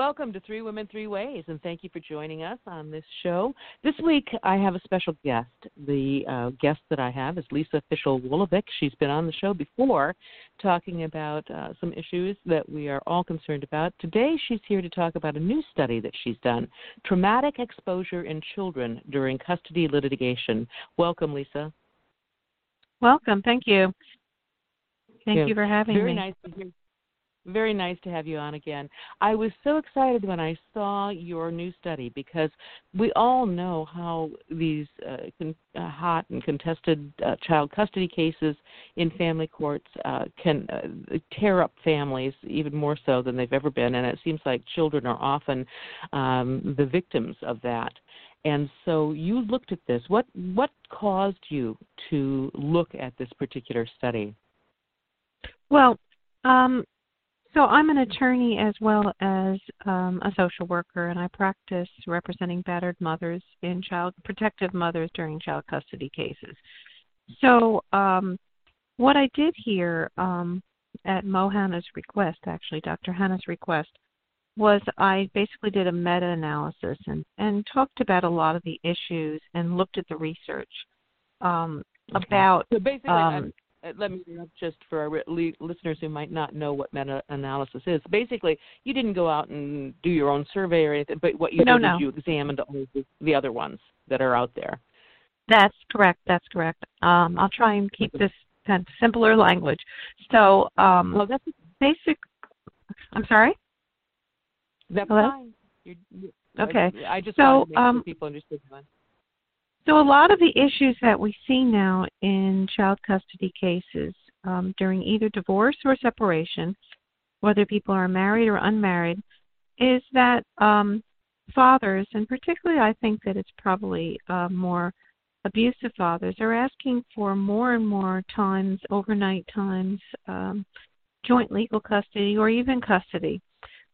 Welcome to Three Women, Three Ways, and thank you for joining us on this show. This week, I have a special guest. The uh, guest that I have is Lisa Fischel Wolovick. She's been on the show before talking about uh, some issues that we are all concerned about. Today, she's here to talk about a new study that she's done traumatic exposure in children during custody litigation. Welcome, Lisa. Welcome. Thank you. Thank yeah. you for having Very me. nice to hear very nice to have you on again. I was so excited when I saw your new study because we all know how these uh, con- uh, hot and contested uh, child custody cases in family courts uh, can uh, tear up families even more so than they've ever been, and it seems like children are often um, the victims of that. And so you looked at this. What what caused you to look at this particular study? Well, um, so I'm an attorney as well as um, a social worker, and I practice representing battered mothers in child protective mothers during child custody cases. So um, what I did here um, at Mo Hannah's request, actually Dr. Hannah's request, was I basically did a meta-analysis and, and talked about a lot of the issues and looked at the research um, about. So basically, um, let me interrupt just for our listeners who might not know what meta-analysis is. Basically, you didn't go out and do your own survey or anything, but what you no, did no. is you examined all the other ones that are out there. That's correct. That's correct. Um, I'll try and keep this kind of simpler language. So, um, well, that's basic. I'm sorry. That's Hello? fine. You're, okay. I, I just so, wanted to make um, sure people understood that. So, a lot of the issues that we see now in child custody cases um, during either divorce or separation, whether people are married or unmarried, is that um, fathers, and particularly I think that it's probably uh, more abusive fathers, are asking for more and more times, overnight times, um, joint legal custody, or even custody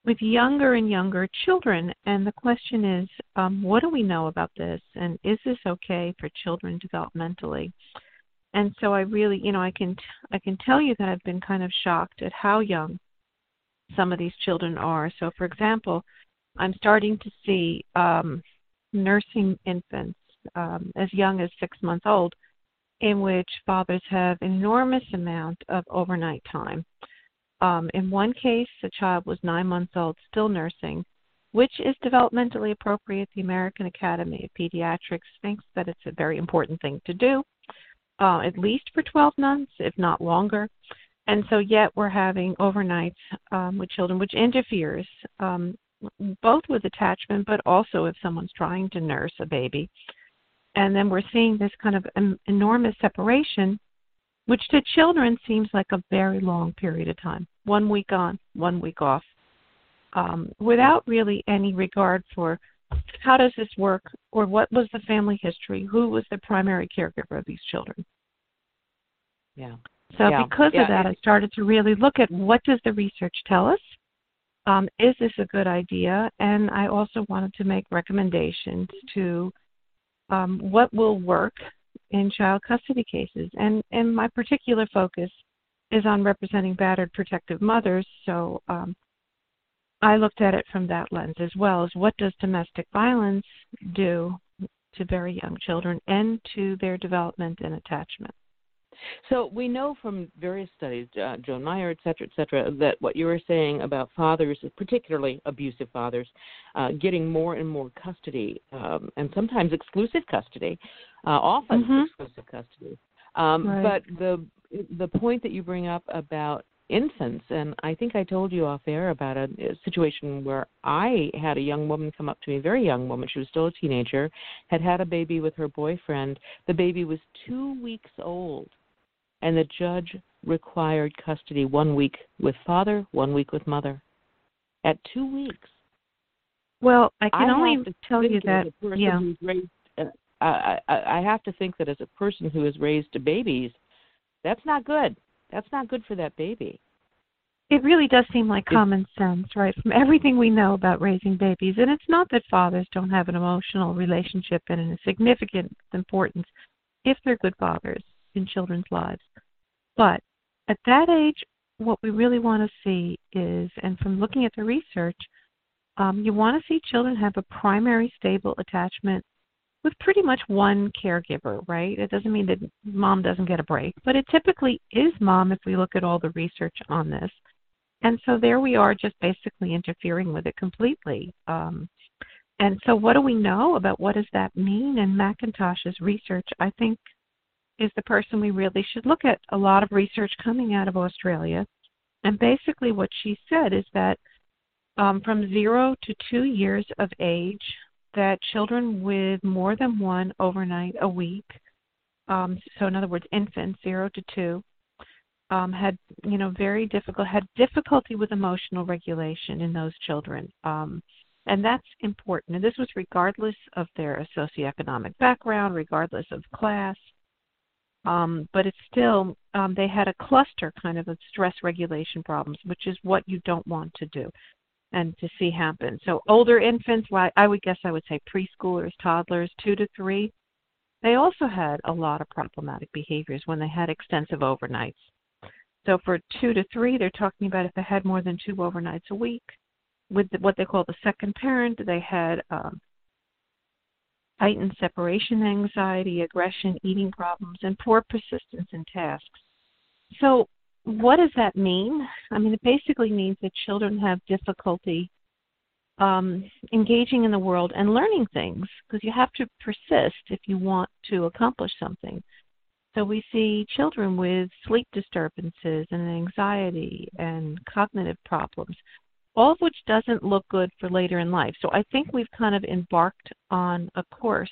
with younger and younger children. And the question is, um, what do we know about this? And is this okay for children developmentally? And so I really, you know, I can I can tell you that I've been kind of shocked at how young some of these children are. So, for example, I'm starting to see um, nursing infants um, as young as six months old, in which fathers have enormous amount of overnight time um, in one case, the child was nine months old, still nursing, which is developmentally appropriate. The American Academy of Pediatrics thinks that it's a very important thing to do, uh, at least for 12 months, if not longer. And so, yet we're having overnights um, with children, which interferes um, both with attachment, but also if someone's trying to nurse a baby. And then we're seeing this kind of enormous separation which to children seems like a very long period of time one week on, one week off, um, without really any regard for how does this work or what was the family history, who was the primary caregiver of these children. Yeah. So yeah. because yeah. of that, I started to really look at what does the research tell us. Um, is this a good idea? And I also wanted to make recommendations to um, what will work in child custody cases. And, and my particular focus is on representing battered protective mothers. So um, I looked at it from that lens as well as what does domestic violence do to very young children and to their development and attachment. So we know from various studies, uh, Joan Meier, et cetera, et cetera, that what you were saying about fathers, particularly abusive fathers, uh, getting more and more custody, um, and sometimes exclusive custody, uh, often mm-hmm. exclusive custody. Um, right. But the the point that you bring up about infants, and I think I told you off air about a, a situation where I had a young woman come up to me, a very young woman, she was still a teenager, had had a baby with her boyfriend. The baby was two weeks old and the judge required custody one week with father, one week with mother. At two weeks. Well, I can I only tell you that. Yeah. Raised, uh, I, I, I have to think that as a person who has raised babies, that's not good. That's not good for that baby. It really does seem like common sense, right? From everything we know about raising babies, and it's not that fathers don't have an emotional relationship and a significant importance if they're good fathers in children's lives. But at that age, what we really want to see is, and from looking at the research, um, you want to see children have a primary stable attachment with pretty much one caregiver, right? It doesn't mean that mom doesn't get a break, but it typically is mom if we look at all the research on this. And so there we are, just basically interfering with it completely. Um, and so, what do we know about what does that mean? And McIntosh's research, I think, is the person we really should look at. A lot of research coming out of Australia, and basically what she said is that um, from zero to two years of age, that children with more than one overnight a week, um, so in other words, infants zero to two, um, had you know very difficult had difficulty with emotional regulation in those children. Um, and that's important. And this was regardless of their socioeconomic background, regardless of class. Um, but it's still, um, they had a cluster kind of of stress regulation problems, which is what you don't want to do and to see happen. So older infants, I would guess I would say preschoolers, toddlers, two to three, they also had a lot of problematic behaviors when they had extensive overnights. So for two to three, they're talking about if they had more than two overnights a week, with what they call the second parent, they had um, heightened separation anxiety, aggression, eating problems, and poor persistence in tasks. So, what does that mean? I mean, it basically means that children have difficulty um, engaging in the world and learning things because you have to persist if you want to accomplish something. So we see children with sleep disturbances and anxiety and cognitive problems all of which doesn't look good for later in life. So I think we've kind of embarked on a course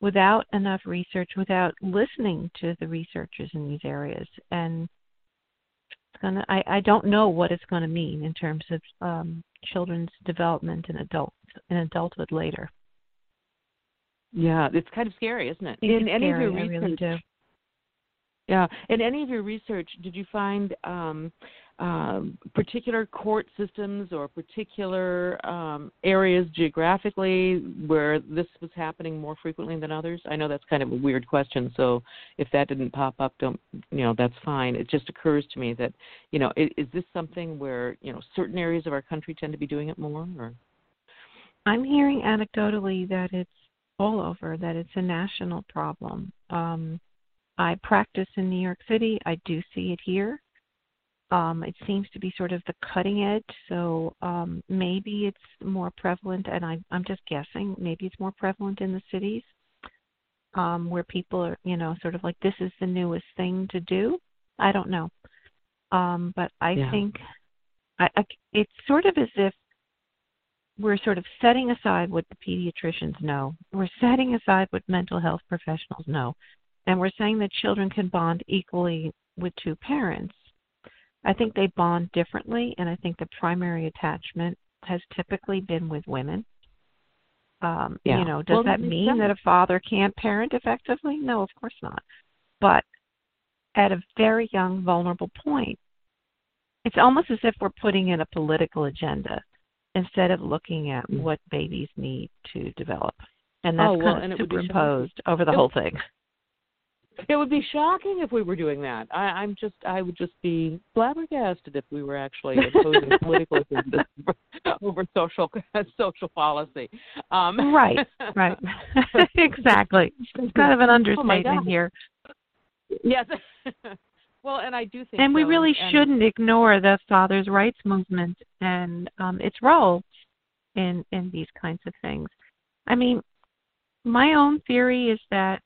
without enough research, without listening to the researchers in these areas, and it's gonna. I, I don't know what it's going to mean in terms of um, children's development and adult in adulthood later. Yeah, it's kind of scary, isn't it? in any scary, of your research, really. Yeah. In any of your research, did you find um, um, particular court systems or particular um, areas geographically where this was happening more frequently than others? I know that's kind of a weird question, so if that didn't pop up, don't you know that's fine. It just occurs to me that you know is, is this something where you know certain areas of our country tend to be doing it more? Or I'm hearing anecdotally that it's all over, that it's a national problem. Um, I practice in New York City. I do see it here. Um, it seems to be sort of the cutting edge, so um, maybe it's more prevalent, and I, I'm just guessing, maybe it's more prevalent in the cities um, where people are, you know, sort of like this is the newest thing to do. I don't know. Um, but I yeah. think I, I, it's sort of as if we're sort of setting aside what the pediatricians know. We're setting aside what mental health professionals know. And we're saying that children can bond equally with two parents. I think they bond differently, and I think the primary attachment has typically been with women. Um, yeah. You know, does well, that mean sense. that a father can't parent effectively? No, of course not. But at a very young, vulnerable point, it's almost as if we're putting in a political agenda instead of looking at mm. what babies need to develop. And that's oh, well, kind of superimposed over the whole thing. It would be shocking if we were doing that. I, I'm just, I would just be flabbergasted if we were actually opposing political over social social policy. Um, right, right, exactly. It's kind of an oh, understatement oh here. Yes. well, and I do think, and we so, really and, shouldn't ignore the fathers' rights movement and um, its role in in these kinds of things. I mean, my own theory is that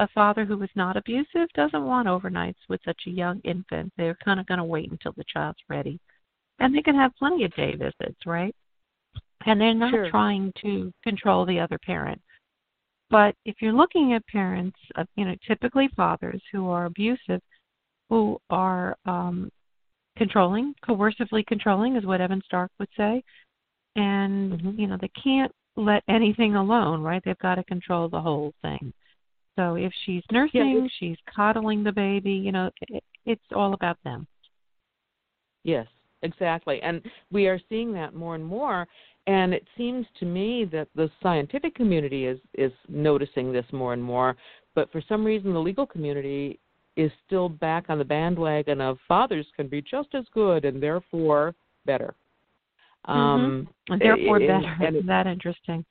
a father who is not abusive doesn't want overnights with such a young infant. They're kind of going to wait until the child's ready. And they can have plenty of day visits, right? And they're not sure. trying to control the other parent. But if you're looking at parents, uh, you know, typically fathers who are abusive, who are um, controlling, coercively controlling, is what Evan Stark would say, and mm-hmm. you know they can't let anything alone, right? They've got to control the whole thing. So if she's nursing, yeah, she's coddling the baby, you know, it, it's all about them. Yes, exactly. And we are seeing that more and more and it seems to me that the scientific community is is noticing this more and more, but for some reason the legal community is still back on the bandwagon of fathers can be just as good and therefore better. Um, mm-hmm. and therefore and, better. And Isn't that interesting?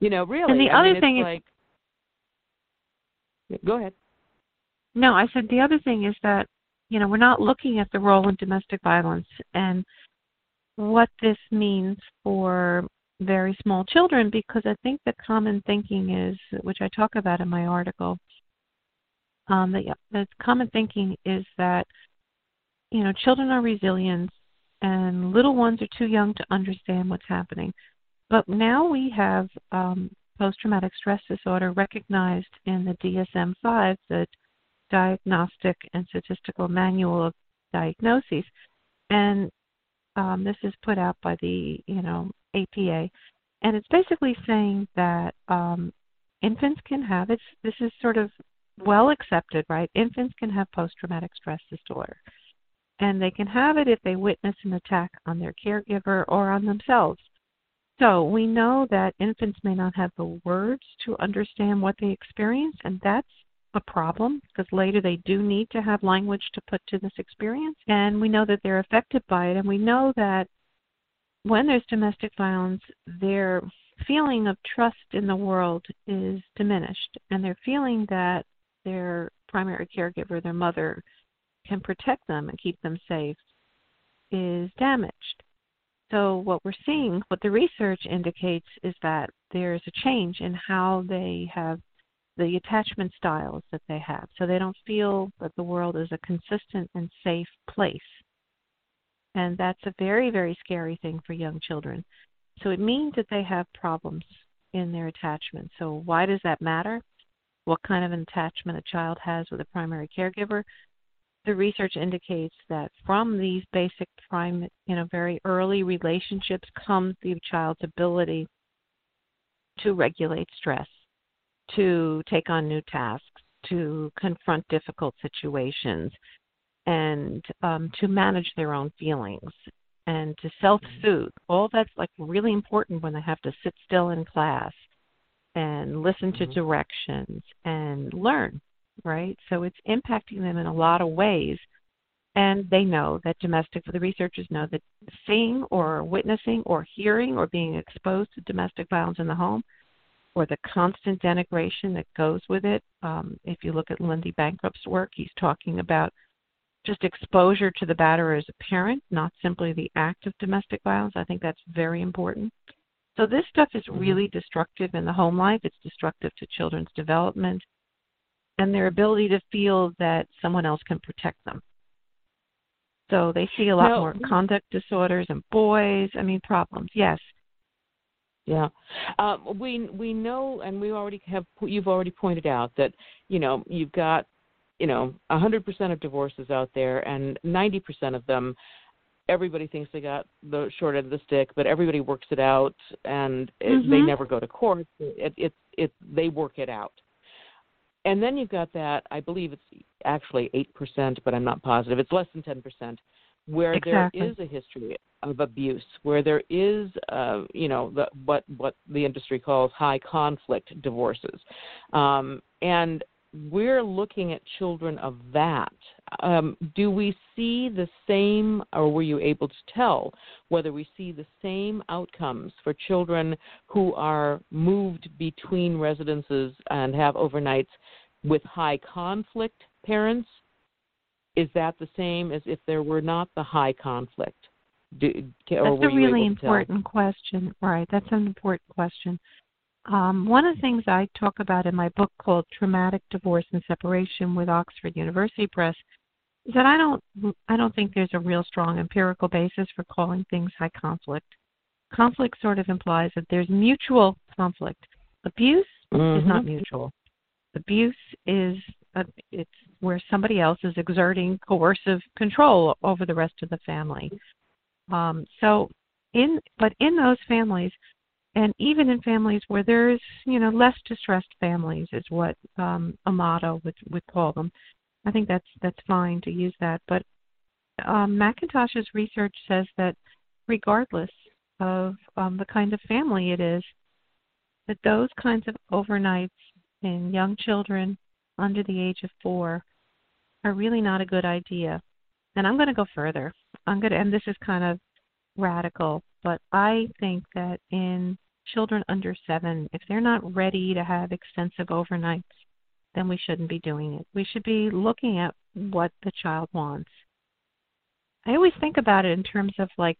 You know, really. And the I other mean, thing is like, go ahead. No, I said the other thing is that you know we're not looking at the role in domestic violence and what this means for very small children because I think the common thinking is, which I talk about in my article, um, the, the common thinking is that you know children are resilient and little ones are too young to understand what's happening. But now we have um, post traumatic stress disorder recognized in the DSM 5, the Diagnostic and Statistical Manual of Diagnoses. And um, this is put out by the you know APA, and it's basically saying that um, infants can have it's this is sort of well accepted, right? Infants can have post traumatic stress disorder. And they can have it if they witness an attack on their caregiver or on themselves. So we know that infants may not have the words to understand what they experience, and that's a problem because later they do need to have language to put to this experience. And we know that they're affected by it, and we know that when there's domestic violence, their feeling of trust in the world is diminished, and they're feeling that their primary caregiver, their mother, can protect them and keep them safe is damaged. So, what we're seeing, what the research indicates, is that there's a change in how they have the attachment styles that they have. So, they don't feel that the world is a consistent and safe place. And that's a very, very scary thing for young children. So, it means that they have problems in their attachment. So, why does that matter? What kind of an attachment a child has with a primary caregiver the research indicates that from these basic prime, you know, very early relationships comes the child's ability to regulate stress, to take on new tasks, to confront difficult situations, and um, to manage their own feelings and to self-soothe. All that's like really important when they have to sit still in class and listen to mm-hmm. directions and learn right? So it's impacting them in a lot of ways. And they know that domestic, the researchers know that seeing or witnessing or hearing or being exposed to domestic violence in the home or the constant denigration that goes with it. Um, if you look at Lundy Bancroft's work, he's talking about just exposure to the batterer as a parent, not simply the act of domestic violence. I think that's very important. So this stuff is mm-hmm. really destructive in the home life. It's destructive to children's development and their ability to feel that someone else can protect them. So they see a lot more conduct disorders and boys. I mean, problems. Yes. Yeah, um, we we know, and we already have. You've already pointed out that you know you've got you know a hundred percent of divorces out there, and ninety percent of them, everybody thinks they got the short end of the stick, but everybody works it out, and it, mm-hmm. they never go to court. It, it it they work it out and then you've got that i believe it's actually 8% but i'm not positive. It's less than 10% where exactly. there is a history of abuse where there is uh, you know the, what what the industry calls high conflict divorces. Um, and we're looking at children of that. Um, do we see the same, or were you able to tell whether we see the same outcomes for children who are moved between residences and have overnights with high conflict parents? Is that the same as if there were not the high conflict? Do, That's a really important question. Right, that's an important question. Um, one of the things I talk about in my book called Traumatic Divorce and Separation with Oxford University Press is that I don't I don't think there's a real strong empirical basis for calling things high conflict. Conflict sort of implies that there's mutual conflict. Abuse mm-hmm. is not mutual. Abuse is a, it's where somebody else is exerting coercive control over the rest of the family. Um, so in but in those families, and even in families where there's you know less distressed families is what um, Amato would would call them. I think that's that's fine to use that. But um, McIntosh's research says that regardless of um, the kind of family it is, that those kinds of overnights in young children under the age of four are really not a good idea. And I'm going to go further. I'm going to, and this is kind of radical, but I think that in children under seven, if they're not ready to have extensive overnights, then we shouldn't be doing it. We should be looking at what the child wants. I always think about it in terms of like,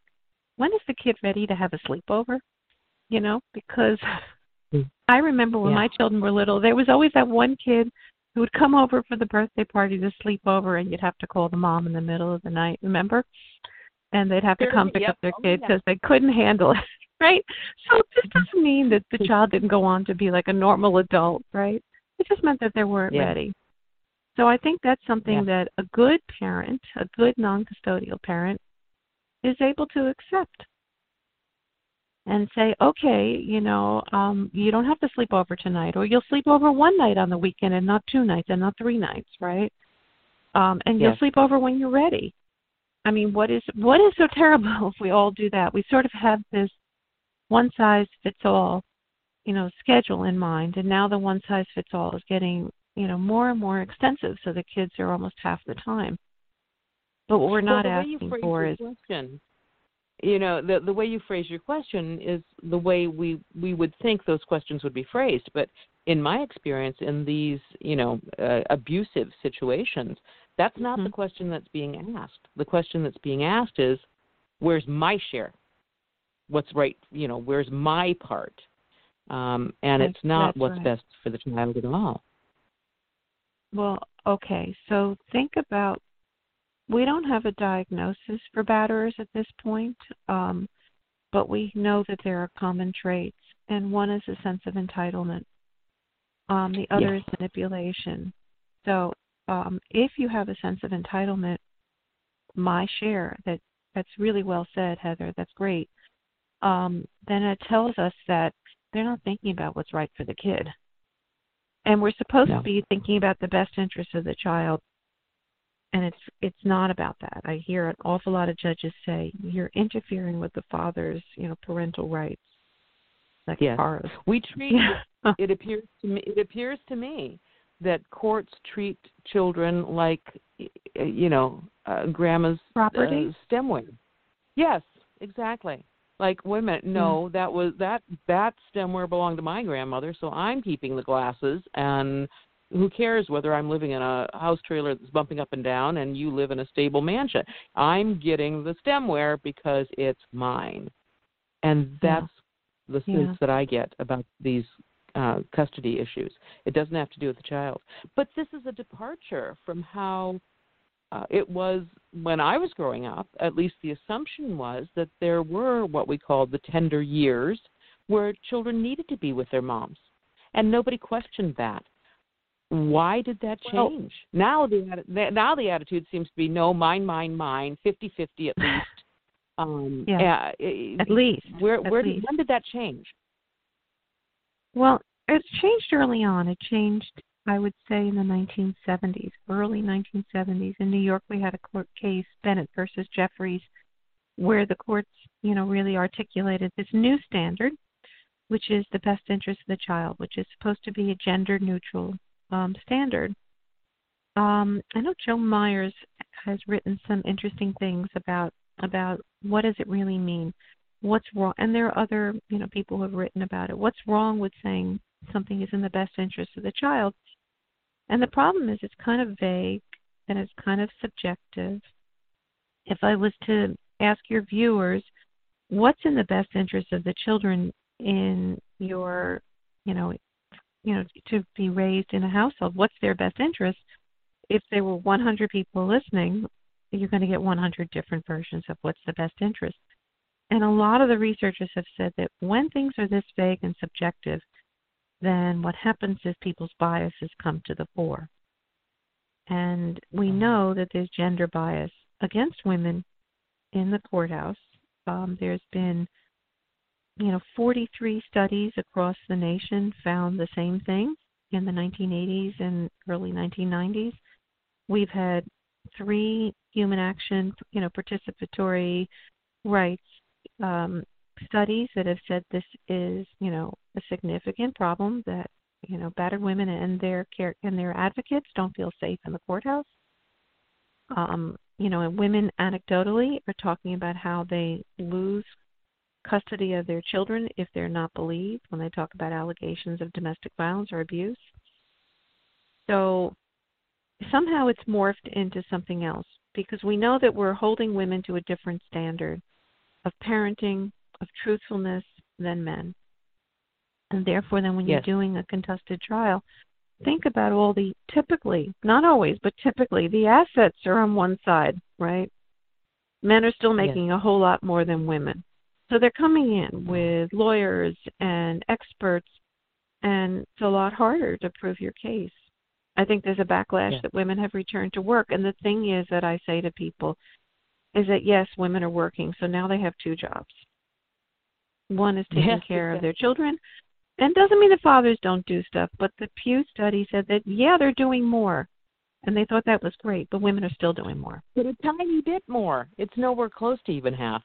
when is the kid ready to have a sleepover? You know, because. I remember when yeah. my children were little, there was always that one kid who would come over for the birthday party to sleep over, and you'd have to call the mom in the middle of the night. Remember? And they'd have to come pick yep. up their oh, kid because yeah. they couldn't handle it, right? So this mm-hmm. doesn't mean that the child didn't go on to be like a normal adult, right? It just meant that they weren't yeah. ready. So I think that's something that a good parent, a good non-custodial parent, is able to accept and say, okay, you know, um, you don't have to sleep over tonight, or you'll sleep over one night on the weekend and not two nights and not three nights, right? Um, and yes. you'll sleep over when you're ready. I mean, what is what is so terrible if we all do that? We sort of have this one size fits all, you know, schedule in mind, and now the one size fits all is getting, you know, more and more extensive, so the kids are almost half the time. But what we're not well, asking for is question you know the the way you phrase your question is the way we we would think those questions would be phrased. But in my experience in these you know uh, abusive situations that's not mm-hmm. the question that's being asked. The question that's being asked is where's my share? What's right you know where's my part? Um and that's, it's not what's right. best for the child at all. Well okay. So think about we don't have a diagnosis for batterers at this point, um, but we know that there are common traits, and one is a sense of entitlement. Um, the other yes. is manipulation. So, um, if you have a sense of entitlement, my share that that's really well said, Heather. That's great. Um, then it tells us that they're not thinking about what's right for the kid, and we're supposed no. to be thinking about the best interest of the child and it's it's not about that. I hear an awful lot of judges say you're interfering with the father's, you know, parental rights. Like yes. Cars. We treat it appears to me it appears to me that courts treat children like you know, uh, grandma's property uh, stemware. Yes, exactly. Like, wait a minute, no, that was that that stemware belonged to my grandmother, so I'm keeping the glasses and who cares whether I'm living in a house trailer that's bumping up and down and you live in a stable mansion? I'm getting the stemware because it's mine. And that's yeah. the sense yeah. that I get about these uh, custody issues. It doesn't have to do with the child. But this is a departure from how uh, it was when I was growing up. At least the assumption was that there were what we called the tender years where children needed to be with their moms. And nobody questioned that. Why did that change? Well, now the now the attitude seems to be no, mine, mine, mine, fifty fifty at least. Um, yeah, uh, at least. Where at where least. when did that change? Well, it changed early on. It changed, I would say, in the 1970s, early 1970s. In New York, we had a court case, Bennett versus Jeffreys, where the courts, you know, really articulated this new standard, which is the best interest of the child, which is supposed to be a gender neutral um, standard. Um, I know Joe Myers has written some interesting things about about what does it really mean, what's wrong, and there are other you know people who have written about it. What's wrong with saying something is in the best interest of the child? And the problem is it's kind of vague and it's kind of subjective. If I was to ask your viewers, what's in the best interest of the children in your you know you know to be raised in a household what's their best interest? If there were 100 people listening you're going to get 100 different versions of what's the best interest. And a lot of the researchers have said that when things are this vague and subjective then what happens is people's biases come to the fore. And we mm-hmm. know that there's gender bias against women in the courthouse. Um, there's been you know, 43 studies across the nation found the same thing in the 1980s and early 1990s. We've had three human action, you know, participatory rights um, studies that have said this is, you know, a significant problem that you know battered women and their care and their advocates don't feel safe in the courthouse. Um, you know, and women anecdotally are talking about how they lose custody of their children if they're not believed when they talk about allegations of domestic violence or abuse. So somehow it's morphed into something else because we know that we're holding women to a different standard of parenting, of truthfulness than men. And therefore, then when yes. you're doing a contested trial, think about all the typically, not always, but typically, the assets are on one side, right? Men are still making yes. a whole lot more than women. So they're coming in with lawyers and experts, and it's a lot harder to prove your case. I think there's a backlash yeah. that women have returned to work. And the thing is that I say to people is that yes, women are working, so now they have two jobs. One is taking yes, care exactly. of their children, and doesn't mean the fathers don't do stuff, but the Pew study said that yeah, they're doing more. And they thought that was great, but women are still doing more. But a tiny bit more. It's nowhere close to even half.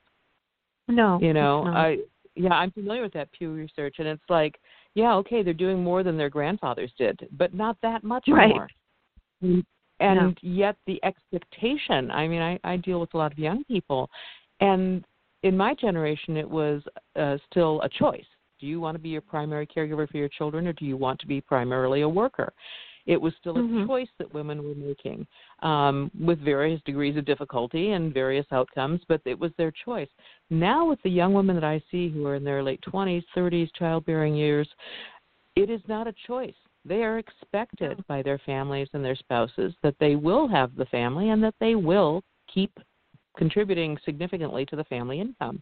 No. You know, I yeah, I'm familiar with that Pew research and it's like yeah, okay, they're doing more than their grandfathers did, but not that much right. more. And, and yet the expectation, I mean, I, I deal with a lot of young people, and in my generation, it was uh, still a choice. Do you want to be your primary caregiver for your children, or do you want to be primarily a worker? It was still a mm-hmm. choice that women were making um, with various degrees of difficulty and various outcomes, but it was their choice. Now, with the young women that I see who are in their late 20s, 30s, childbearing years, it is not a choice. They are expected by their families and their spouses that they will have the family and that they will keep contributing significantly to the family income.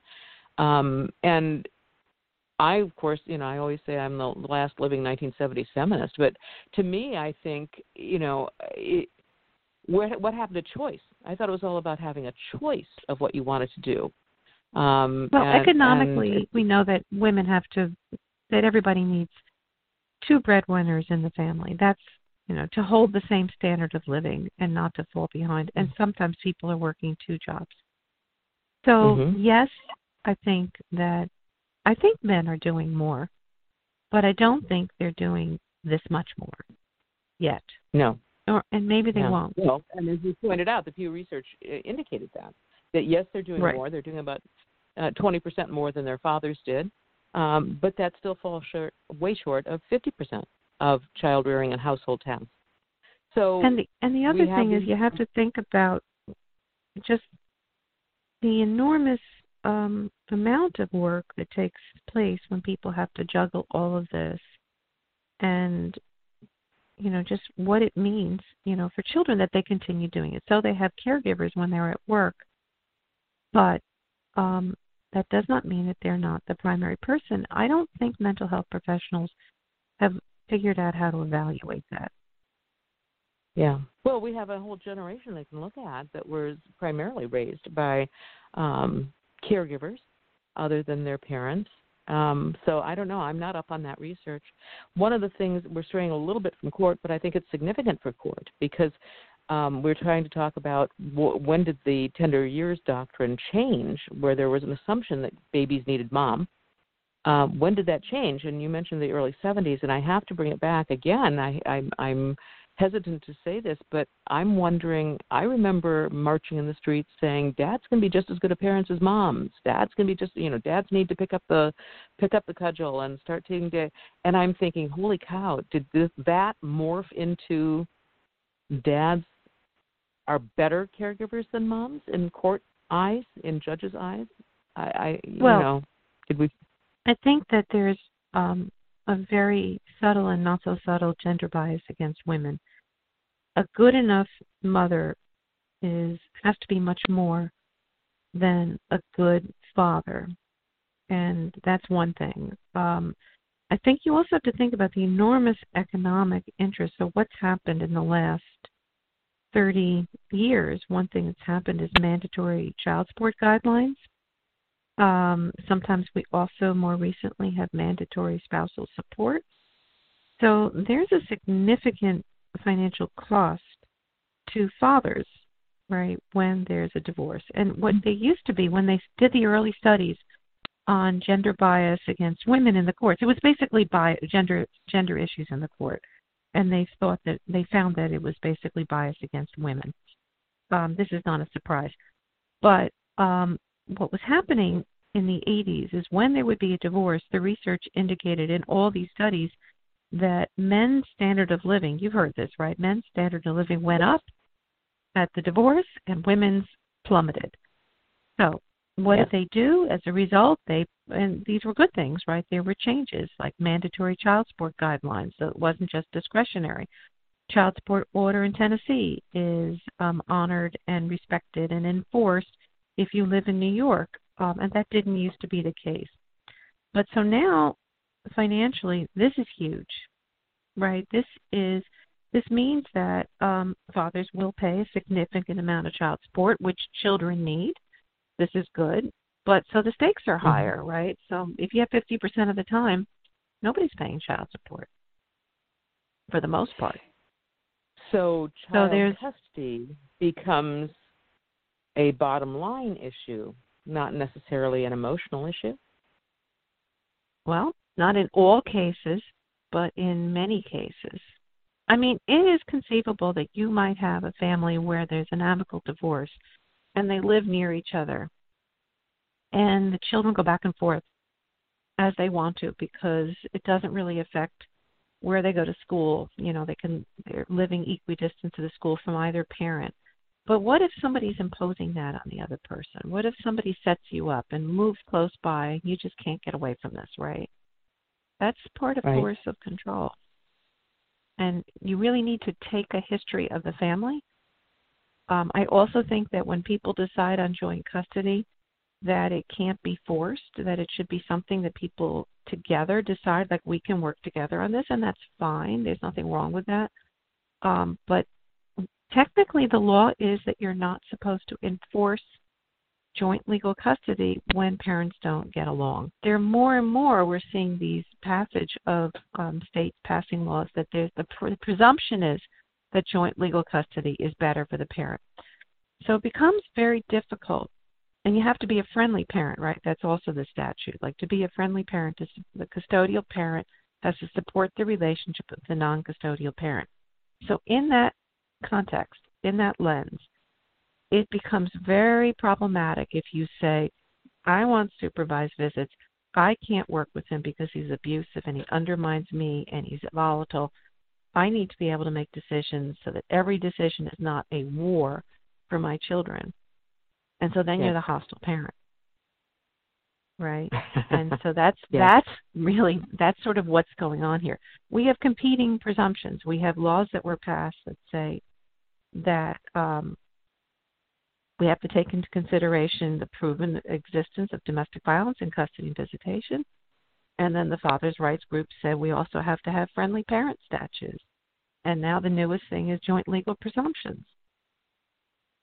Um, and I, of course, you know, I always say I'm the last living 1970s feminist, but to me, I think, you know, it, what, what happened to choice? I thought it was all about having a choice of what you wanted to do. Um, well, and, economically, and we know that women have to, that everybody needs two breadwinners in the family. That's, you know, to hold the same standard of living and not to fall behind. And mm-hmm. sometimes people are working two jobs. So, mm-hmm. yes, I think that I think men are doing more, but I don't think they're doing this much more yet. No. Or and maybe they no. won't. Well, and as you pointed out, the Pew Research uh, indicated that that yes, they're doing right. more. They're doing about uh, twenty uh, percent more than their fathers did, um, but that still falls short, way short of fifty percent of child rearing and household tasks. So and the and the other thing is you have to think about just the enormous um, amount of work that takes place when people have to juggle all of this and you know just what it means you know for children that they continue doing it. So they have caregivers when they're at work but um that does not mean that they're not the primary person. I don't think mental health professionals have figured out how to evaluate that. Yeah. Well we have a whole generation they can look at that was primarily raised by um caregivers other than their parents. Um, so I don't know. I'm not up on that research. One of the things we're straying a little bit from court, but I think it's significant for court because um, we're trying to talk about when did the tender years doctrine change, where there was an assumption that babies needed mom. Um, when did that change? And you mentioned the early 70s, and I have to bring it back again. I, I'm, I'm hesitant to say this, but I'm wondering. I remember marching in the streets saying, "Dads can be just as good a parents as moms. Dads can be just, you know, dads need to pick up the pick up the cudgel and start taking day." And I'm thinking, "Holy cow! Did this, that morph into dads are better caregivers than moms in court eyes, in judges' eyes?" I, I you well, know, did we? I think that there's um, a very subtle and not so subtle gender bias against women. A good enough mother is has to be much more than a good father, and that's one thing. Um, I think you also have to think about the enormous economic interest. So what's happened in the last 30 years? One thing that's happened is mandatory child support guidelines um, sometimes we also more recently have mandatory spousal support. So there's a significant financial cost to fathers, right, when there's a divorce. And what they used to be when they did the early studies on gender bias against women in the courts, it was basically by gender gender issues in the court, and they thought that they found that it was basically bias against women. um, this is not a surprise. But um, what was happening in the 80s is when there would be a divorce, the research indicated in all these studies that men's standard of living, you've heard this, right? Men's standard of living went up at the divorce and women's plummeted. So, what did they do as a result? They and these were good things, right? There were changes like mandatory child support guidelines, so it wasn't just discretionary. Child support order in Tennessee is um, honored and respected and enforced if you live in New York, um, and that didn't used to be the case. But so now, financially, this is huge, right? This is this means that um, fathers will pay a significant amount of child support, which children need. This is good, but so the stakes are mm-hmm. higher, mm-hmm. right? So if you have 50% of the time, nobody's paying child support for the most part. So child so custody becomes a bottom line issue, not necessarily an emotional issue. Well, not in all cases, but in many cases. I mean, it is conceivable that you might have a family where there's an amicable divorce and they live near each other. And the children go back and forth as they want to because it doesn't really affect where they go to school. You know, they can they're living equidistant to the school from either parent. But what if somebody's imposing that on the other person? What if somebody sets you up and moves close by? You just can't get away from this, right? That's part of right. coercive control. And you really need to take a history of the family. Um, I also think that when people decide on joint custody, that it can't be forced, that it should be something that people together decide, like we can work together on this, and that's fine. There's nothing wrong with that. Um, but technically, the law is that you're not supposed to enforce joint legal custody when parents don't get along. There are more and more we're seeing these passage of um, states passing laws that there's the, the presumption is that joint legal custody is better for the parent. So it becomes very difficult and you have to be a friendly parent, right? That's also the statute. Like to be a friendly parent, the custodial parent has to support the relationship of the non custodial parent. So, in that context, in that lens, it becomes very problematic if you say, I want supervised visits. I can't work with him because he's abusive and he undermines me and he's volatile. I need to be able to make decisions so that every decision is not a war for my children and so then yes. you're the hostile parent right and so that's yes. that's really that's sort of what's going on here we have competing presumptions we have laws that were passed that say that um, we have to take into consideration the proven existence of domestic violence in custody and visitation and then the fathers rights group said we also have to have friendly parent statutes and now the newest thing is joint legal presumptions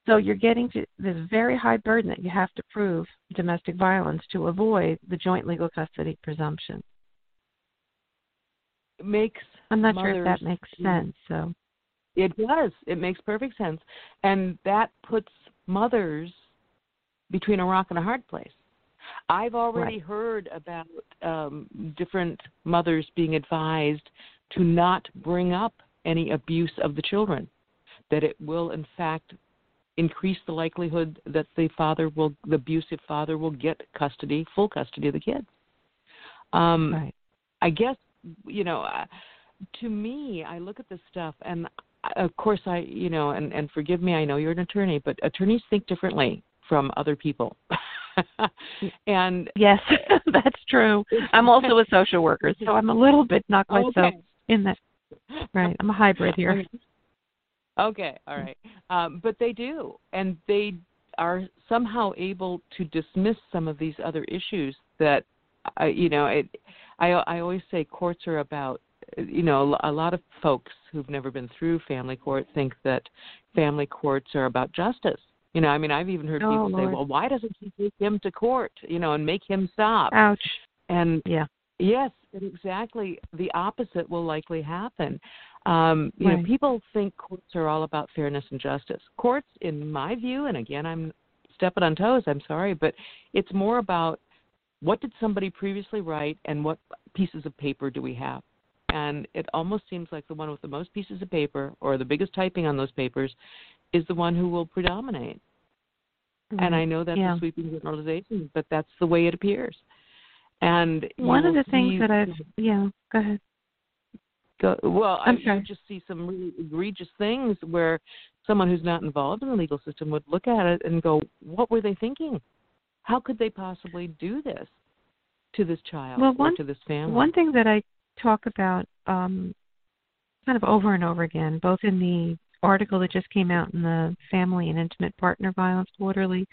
so you're getting to this very high burden that you have to prove domestic violence to avoid the joint legal custody presumption. It makes I'm not sure if that makes sense. So it does. It makes perfect sense, and that puts mothers between a rock and a hard place. I've already right. heard about um, different mothers being advised to not bring up any abuse of the children, that it will in fact increase the likelihood that the father will, the abusive father, will get custody, full custody of the kids. Um, right. I guess you know, uh, to me, I look at this stuff, and of course, I you know, and and forgive me, I know you're an attorney, but attorneys think differently from other people. and yes, that's true. I'm also a social worker, so I'm a little bit not quite okay. so in that. Right, I'm a hybrid here. Okay, all right. Um, but they do, and they are somehow able to dismiss some of these other issues that, uh, you know, it, I I always say courts are about, you know, a lot of folks who've never been through family court think that family courts are about justice. You know, I mean, I've even heard oh, people Lord. say, "Well, why doesn't he take him to court? You know, and make him stop?" Ouch. And yeah, yes, exactly the opposite will likely happen. Um, you right. know, people think courts are all about fairness and justice. Courts, in my view, and again, I'm stepping on toes. I'm sorry, but it's more about what did somebody previously write and what pieces of paper do we have. And it almost seems like the one with the most pieces of paper or the biggest typing on those papers is the one who will predominate. Mm-hmm. And I know that's yeah. a sweeping generalization, but that's the way it appears. And one of the things that I've yeah, go ahead. Go, well, I'm I sorry. just see some really egregious things where someone who's not involved in the legal system would look at it and go, "What were they thinking? How could they possibly do this to this child well, one, or to this family?" One thing that I talk about um, kind of over and over again, both in the article that just came out in the Family and Intimate Partner Violence Quarterly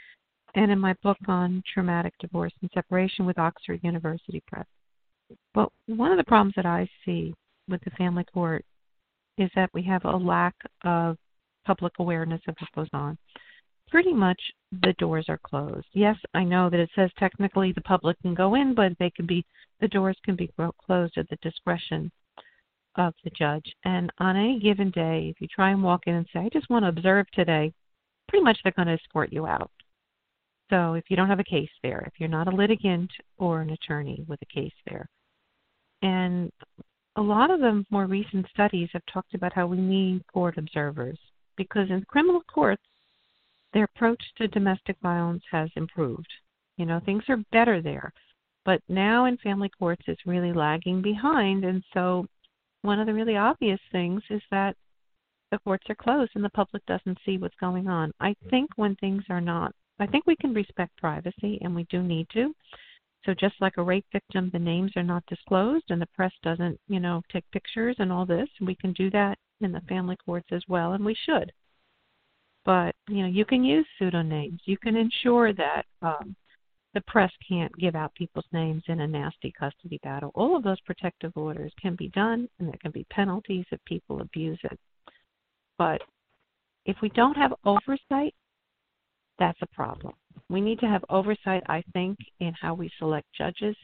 and in my book on traumatic divorce and separation with Oxford University Press. But one of the problems that I see with the family court is that we have a lack of public awareness of what goes on. Pretty much the doors are closed. Yes, I know that it says technically the public can go in, but they can be the doors can be closed at the discretion of the judge. And on any given day, if you try and walk in and say, I just want to observe today, pretty much they're going to escort you out. So if you don't have a case there, if you're not a litigant or an attorney with a case there, and a lot of the more recent studies have talked about how we need court observers because in criminal courts, their approach to domestic violence has improved. You know, things are better there. But now in family courts, it's really lagging behind. And so, one of the really obvious things is that the courts are closed and the public doesn't see what's going on. I think when things are not I think we can respect privacy, and we do need to. So just like a rape victim, the names are not disclosed, and the press doesn't, you know, take pictures and all this. We can do that in the family courts as well, and we should. But you know, you can use pseudonyms. You can ensure that um, the press can't give out people's names in a nasty custody battle. All of those protective orders can be done, and there can be penalties if people abuse it. But if we don't have oversight that's a problem. We need to have oversight, I think, in how we select judges,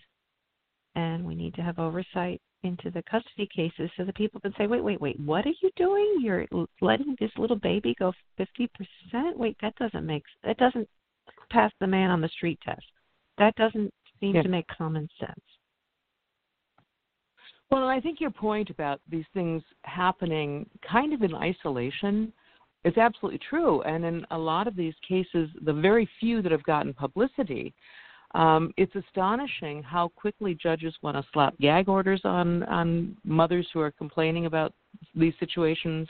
and we need to have oversight into the custody cases so that people can say, wait, wait, wait, what are you doing? You're letting this little baby go 50%? Wait, that doesn't make that doesn't pass the man on the street test. That doesn't seem yeah. to make common sense. Well, I think your point about these things happening kind of in isolation is absolutely true. And in a lot of these cases, the very few that have gotten publicity, um, it's astonishing how quickly judges want to slap gag orders on on mothers who are complaining about these situations.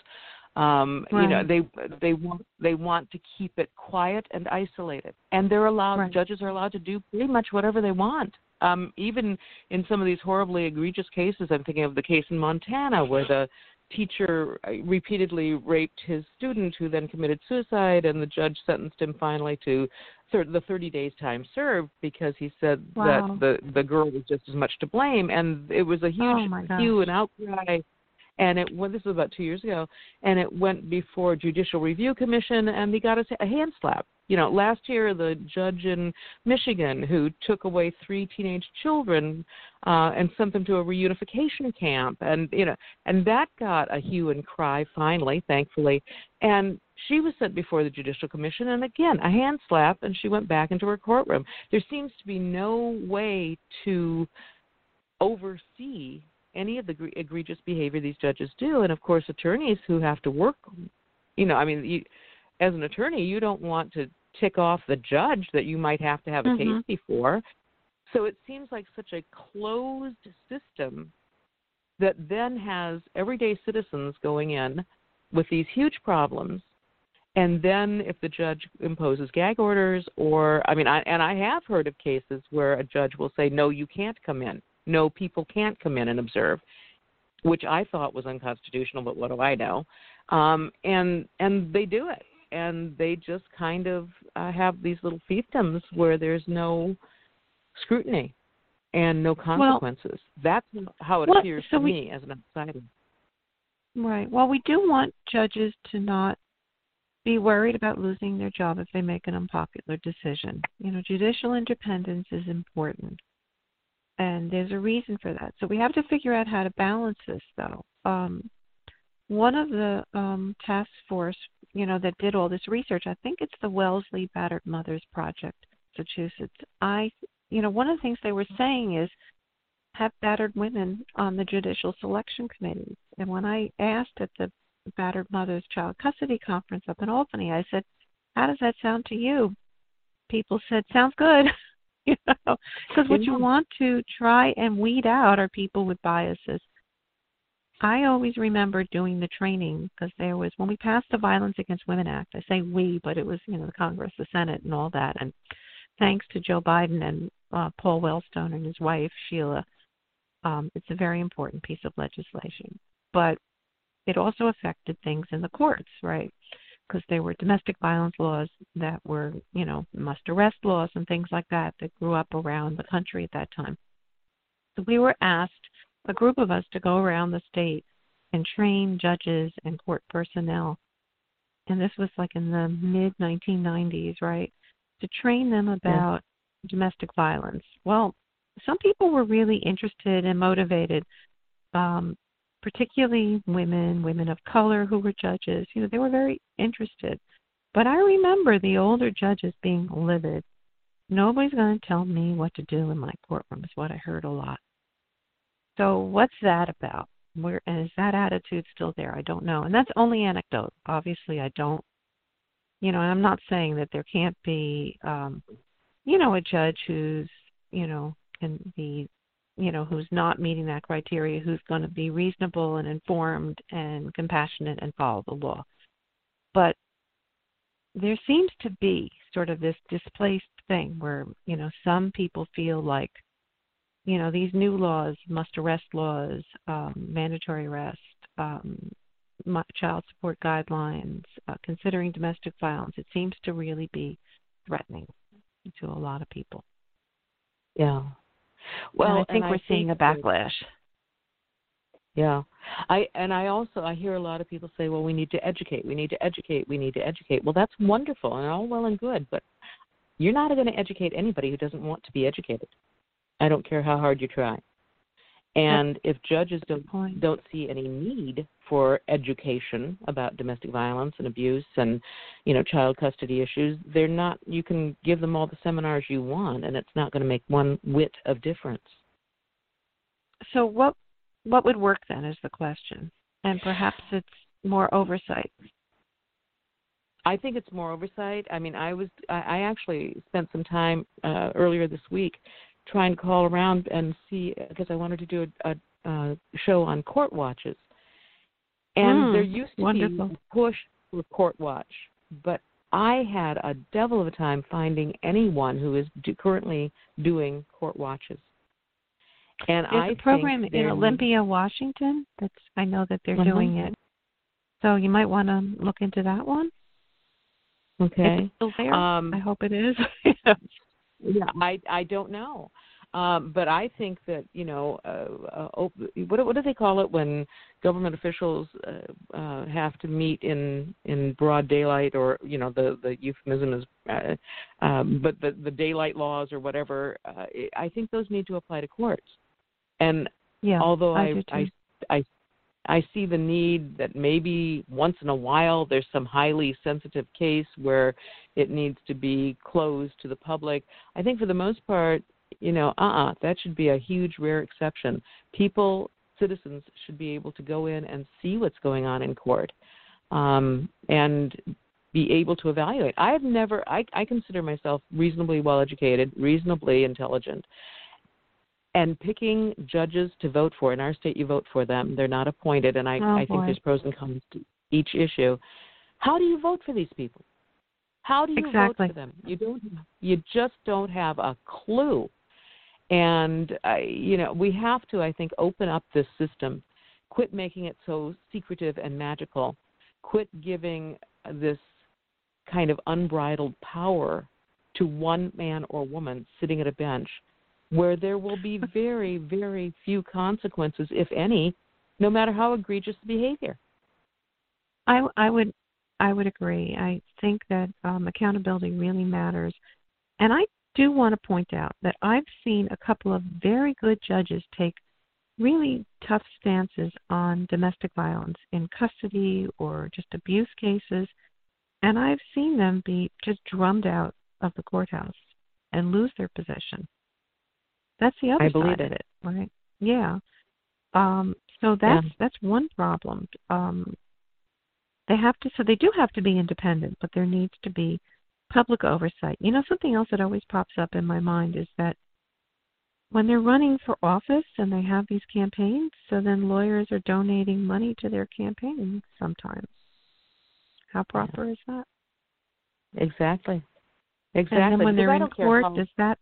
Um, right. You know, they they want they want to keep it quiet and isolated, and they're allowed. Right. Judges are allowed to do pretty much whatever they want. Um, even in some of these horribly egregious cases, I'm thinking of the case in Montana where the teacher uh, repeatedly raped his student who then committed suicide and the judge sentenced him finally to thir- the 30 days time served because he said wow. that the the girl was just as much to blame and it was a huge oh hue and outcry and it well, this was about two years ago, and it went before Judicial Review Commission, and he got a, a hand slap. You know, last year the judge in Michigan who took away three teenage children uh, and sent them to a reunification camp, and you know, and that got a hue and cry finally, thankfully, and she was sent before the Judicial Commission, and again a hand slap, and she went back into her courtroom. There seems to be no way to oversee any of the egregious behavior these judges do. And of course, attorneys who have to work, you know, I mean, you, as an attorney, you don't want to tick off the judge that you might have to have a mm-hmm. case before. So it seems like such a closed system that then has everyday citizens going in with these huge problems. And then if the judge imposes gag orders or I mean I and I have heard of cases where a judge will say no you can't come in no, people can't come in and observe, which I thought was unconstitutional, but what do I know? Um, and and they do it, and they just kind of uh, have these little fiefdoms where there's no scrutiny and no consequences. Well, That's how it appears so to we, me as an outsider. Right. Well, we do want judges to not be worried about losing their job if they make an unpopular decision. You know, judicial independence is important and there's a reason for that. So we have to figure out how to balance this, though. Um, one of the um, task force, you know, that did all this research, I think it's the Wellesley Battered Mothers Project, Massachusetts. I, you know, one of the things they were saying is have battered women on the judicial selection committees. And when I asked at the Battered Mothers Child Custody Conference up in Albany. I said, "How does that sound to you?" People said, "Sounds good." you know, because what you want to try and weed out are people with biases. I always remember doing the training because there was when we passed the Violence Against Women Act. I say we, but it was you know the Congress, the Senate, and all that. And thanks to Joe Biden and uh, Paul Wellstone and his wife Sheila, um, it's a very important piece of legislation. But it also affected things in the courts, right? Because there were domestic violence laws that were, you know, must arrest laws and things like that that grew up around the country at that time. So we were asked, a group of us, to go around the state and train judges and court personnel. And this was like in the mid 1990s, right? To train them about yeah. domestic violence. Well, some people were really interested and motivated um, particularly women, women of color who were judges. You know, they were very interested. But I remember the older judges being livid. Nobody's going to tell me what to do in my courtroom, is what I heard a lot. So, what's that about? Where is that attitude still there? I don't know. And that's only anecdote. Obviously, I don't, you know, I'm not saying that there can't be, um, you know, a judge who's, you know, can be you know who's not meeting that criteria who's going to be reasonable and informed and compassionate and follow the law. But there seems to be sort of this displaced thing where you know some people feel like you know these new laws must arrest laws um, mandatory arrest um, child support guidelines uh, considering domestic violence. It seems to really be threatening to a lot of people. Yeah well, and I think and we're I seeing think a backlash. Yeah. I and I also I hear a lot of people say, well, we need to educate, we need to educate, we need to educate. Well, that's wonderful and all well and good, but you're not going to educate anybody who doesn't want to be educated. I don't care how hard you try. And if judges don't don't see any need for education about domestic violence and abuse and you know child custody issues, they're not. You can give them all the seminars you want, and it's not going to make one whit of difference. So what what would work then is the question, and perhaps it's more oversight. I think it's more oversight. I mean, I was I, I actually spent some time uh, earlier this week try and call around and see because I wanted to do a, a, a show on court watches. And mm, there used to wonderful. be a push for court watch, but I had a devil of a time finding anyone who is do, currently doing court watches. And There's I a program in Olympia, Washington. That's I know that they're mm-hmm. doing it. So you might want to look into that one. Okay. It's still there. Um, I hope it is. Yeah, I I don't know. Um, but I think that you know, uh, uh, what what do they call it when government officials uh, uh, have to meet in in broad daylight, or you know, the the euphemism is, uh, um, but the the daylight laws or whatever. Uh, I think those need to apply to courts. And yeah, although I I I, I I see the need that maybe once in a while there's some highly sensitive case where it needs to be closed to the public. I think for the most part, you know, uh uh-uh, that should be a huge rare exception. People, citizens should be able to go in and see what's going on in court. Um, and be able to evaluate. I have never I, I consider myself reasonably well educated, reasonably intelligent and picking judges to vote for. In our state, you vote for them; they're not appointed, and I, oh, I think there's pros and cons to each issue. How do you vote for these people? How do you exactly. vote for them? You don't. You just don't have a clue. And uh, you know, we have to, I think, open up this system. Quit making it so secretive and magical. Quit giving this kind of unbridled power to one man or woman sitting at a bench where there will be very, very few consequences, if any, no matter how egregious the behavior. I, I would I would agree. I think that um, accountability really matters, and I do want to point out that I've seen a couple of very good judges take really tough stances on domestic violence in custody or just abuse cases, and I've seen them be just drummed out of the courthouse and lose their position. That's the other I believe side it. of it, right? Yeah. Um, so that's yeah. that's one problem. Um, they have to so they do have to be independent, but there needs to be public oversight. You know, something else that always pops up in my mind is that when they're running for office and they have these campaigns, so then lawyers are donating money to their campaigns sometimes. How proper yeah. is that? Exactly. Exactly. And then when they're in court, does that?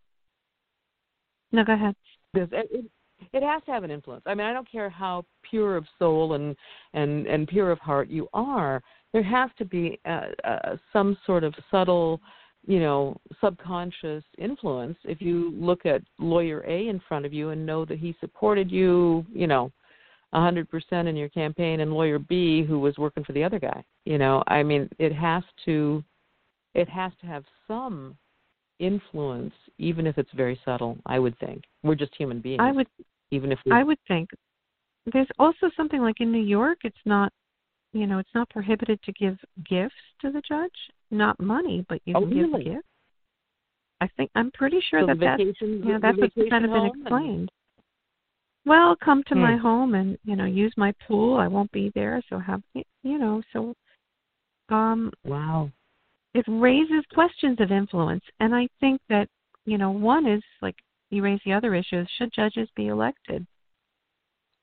No, go ahead. Does it, it has to have an influence. I mean, I don't care how pure of soul and and and pure of heart you are. There has to be uh, uh, some sort of subtle, you know, subconscious influence. If you look at lawyer A in front of you and know that he supported you, you know, a hundred percent in your campaign, and lawyer B who was working for the other guy, you know, I mean, it has to, it has to have some influence, even if it's very subtle. I would think we're just human beings. I would, even if we... I would think there's also something like in New York. It's not, you know, it's not prohibited to give gifts to the judge. Not money, but you oh, can really? give gifts. I think I'm pretty sure so that that's yeah, that's what's kind of been explained. And... Well, come to hmm. my home and you know use my pool. I won't be there, so have you know so. Um, wow it raises questions of influence. And i think that you know one is like you raise the other issues should judges be elected?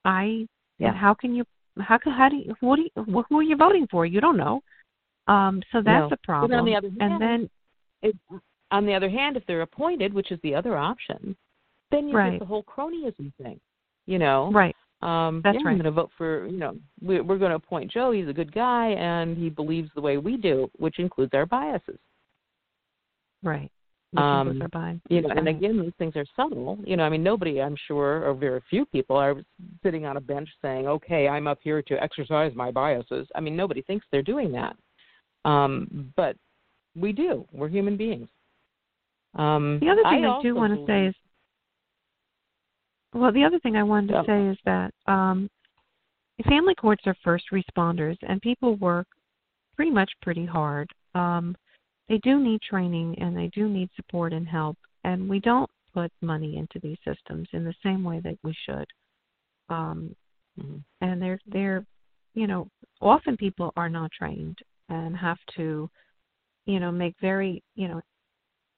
I yeah. how can you how can how do you what do you who are you voting for? You don't know. Um so that's no. a problem on the other hand, and then it, on the other hand if they're appointed which is the other option then you right. get the whole cronyism thing you know? Right um, That's yeah, right. I'm going to vote for, you know, we, we're going to appoint Joe. He's a good guy and he believes the way we do, which includes our biases. Right. Which um, our biases. You know, and again, these things are subtle. You know, I mean, nobody, I'm sure, or very few people are sitting on a bench saying, "Okay, I'm up here to exercise my biases." I mean, nobody thinks they're doing that, um, but we do. We're human beings. Um, the other thing I, I do want to say is well, the other thing I wanted to say is that um, family courts are first responders, and people work pretty much pretty hard. Um, they do need training, and they do need support and help, and we don't put money into these systems in the same way that we should. Um, Mhm. And they're they're, you know, often people are not trained and have to, you know, make very, you know,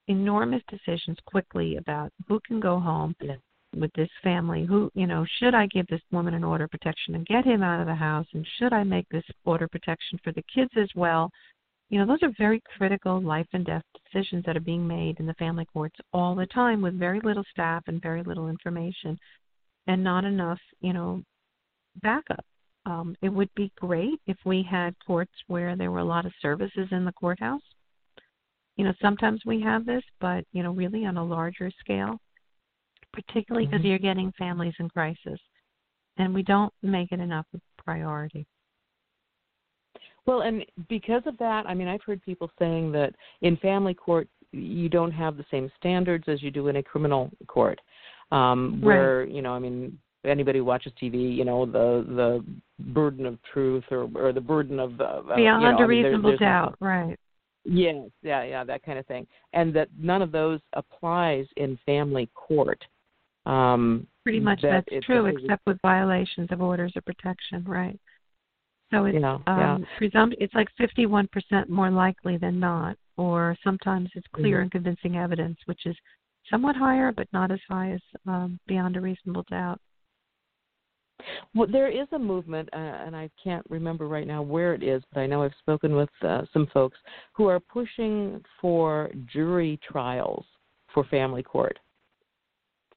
enormous decisions quickly about who can go home Yeah. With this family who you know should i give this woman an order of protection and get him out of the house? And should i make this order of protection for the kids as well? You know those are very critical life and death decisions that are being made in the family courts all the time with very little staff and very little information and not enough you know backup. Um, it would be great if we had courts where there were a lot of services in the courthouse. You know sometimes we have this but you know really on a larger scale particularly because Mhm. you're getting families in crisis, and we don't make it enough of a priority. Well, and because of that, I mean, I've heard people saying that in family court you don't have the same standards as you do in a criminal court, um, where you know, I mean, anybody who watches TV, you know, the the burden of truth or or the burden of uh, beyond you know, a I mean, reasonable there, doubt, right? Yes, yeah, yeah, that kind of thing, and that none of those applies in family court. Um, Pretty much that that's true, except with violations of orders of protection, right? So it's Yeah, yeah. um, presumpt it's like 51% more likely than not, or sometimes it's clear Mhm. and convincing evidence, which is somewhat higher, but not as high as um, beyond a reasonable doubt. Well, there is a movement, uh, and I can't remember right now where it is, but I know I've spoken with uh, some folks who are pushing for jury trials for family court.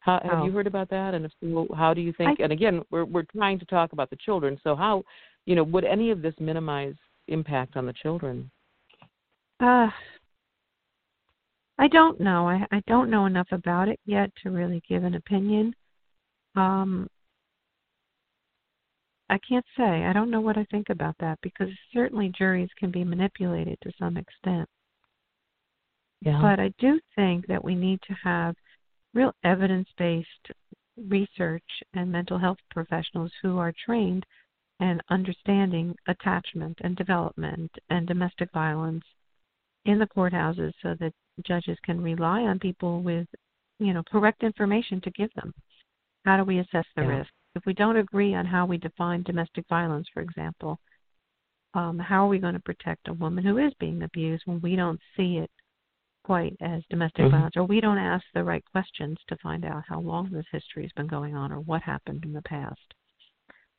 How, have Oh. you heard about that? And if so, how do you think? I- and again, we're we're trying to talk about the children. So how, you know, would any of this minimize impact on the children? Uh, I don't know. I, I don't know enough about it yet to really give an opinion. Um, I can't say. I don't know what I think about that because certainly juries can be manipulated to some extent. Yeah. But I do think that we need to have real evidence based research and mental health professionals who are trained and understanding attachment and development and domestic violence in the courthouses so that judges can rely on people with you know correct information to give them how do we assess the Yeah. risk if we don't agree on how we define domestic violence for example Um, how are we going to protect a woman who is being abused when we don't see it quite as domestic mm-hmm. violence, or we don't ask the right questions to find out how long this history has been going on or what happened in the past?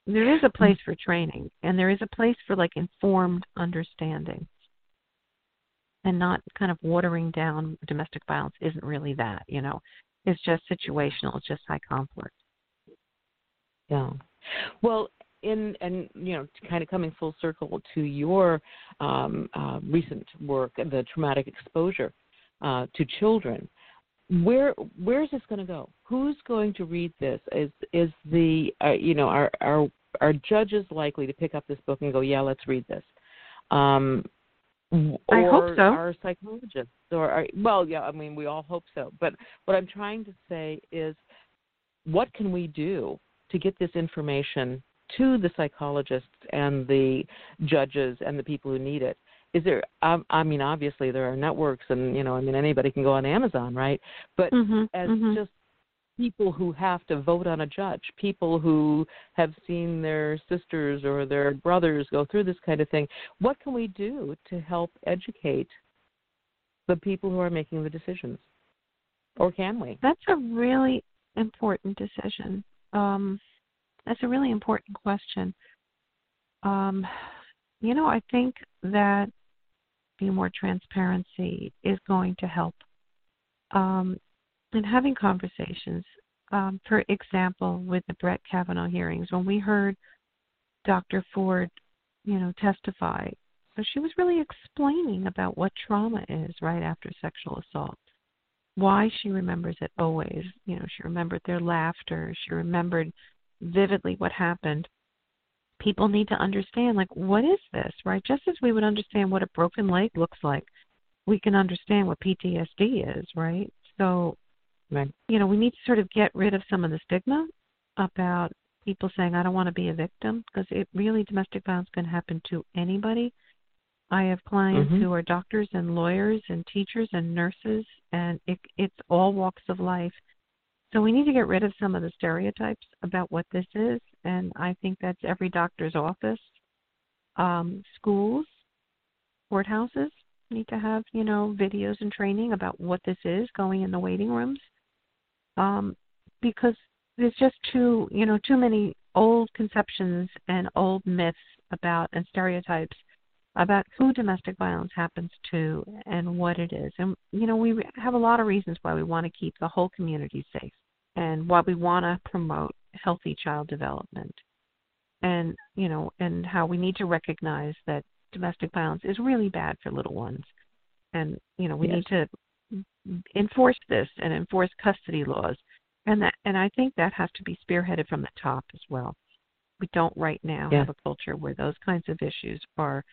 There is a place for training, and there is a place for like informed understanding and not kind of watering down domestic violence isn't really that, you know. It's just situational, it's just high conflict. Yeah. Well, in and you know, kind of coming full circle to your um, uh, recent work, the traumatic exposure uh, to children. Where where is this going to go? Who's going to read this? Is is the uh, you know are are are judges likely to pick up this book and go, yeah, let's read this? Um, I hope so. Our psychologists, or our, well, yeah, I mean, we all hope so. But what I'm trying to say is, what can we do to get this information to the psychologists and the judges and the people who need it? Is there? Um, I mean, obviously there are networks, and you know, I mean, anybody can go on Amazon, right? But mm-hmm, as mm-hmm. just people who have to vote on a judge, people who have seen their sisters or their brothers go through this kind of thing. What can we do to help educate the people who are making the decisions? Or can we? That's a really important decision. Um, that's a really important question. Um, you know, I think that being more transparency is going to help. Um, and having conversations. Um, for example, with the Brett Kavanaugh hearings, when we heard Dr. Ford, you know, testify, she was really explaining about what trauma is right after sexual assault, why she remembers it always. You know, she remembered their laughter, she remembered vividly what happened. People need to understand, like, what is this, right? Just as we would understand what a broken leg looks like, we can understand what PTSD is, right? So Right. You know, we need to sort of get rid of some of the stigma about people saying, I don't want to be a victim, because it really, domestic violence can happen to anybody. I have clients mm-hmm. who are doctors and lawyers and teachers and nurses, and it, it's all walks of life. So we need to get rid of some of the stereotypes about what this is, and I think that's every doctor's office, um, schools, courthouses need to have you know videos and training about what this is going in the waiting rooms. Um, because there's just too you know too many old conceptions and old myths about and stereotypes about who domestic violence happens to and what it is. And you know we have a lot of reasons why we want to keep the whole community safe and why we want to promote healthy child development. And you know and how we need to recognize that domestic violence is really bad for little ones. And you know we yes. need to enforce this and enforce custody laws. And that and I think that has to be spearheaded from the top as well. We don't right now yeah. have a culture where those kinds of issues are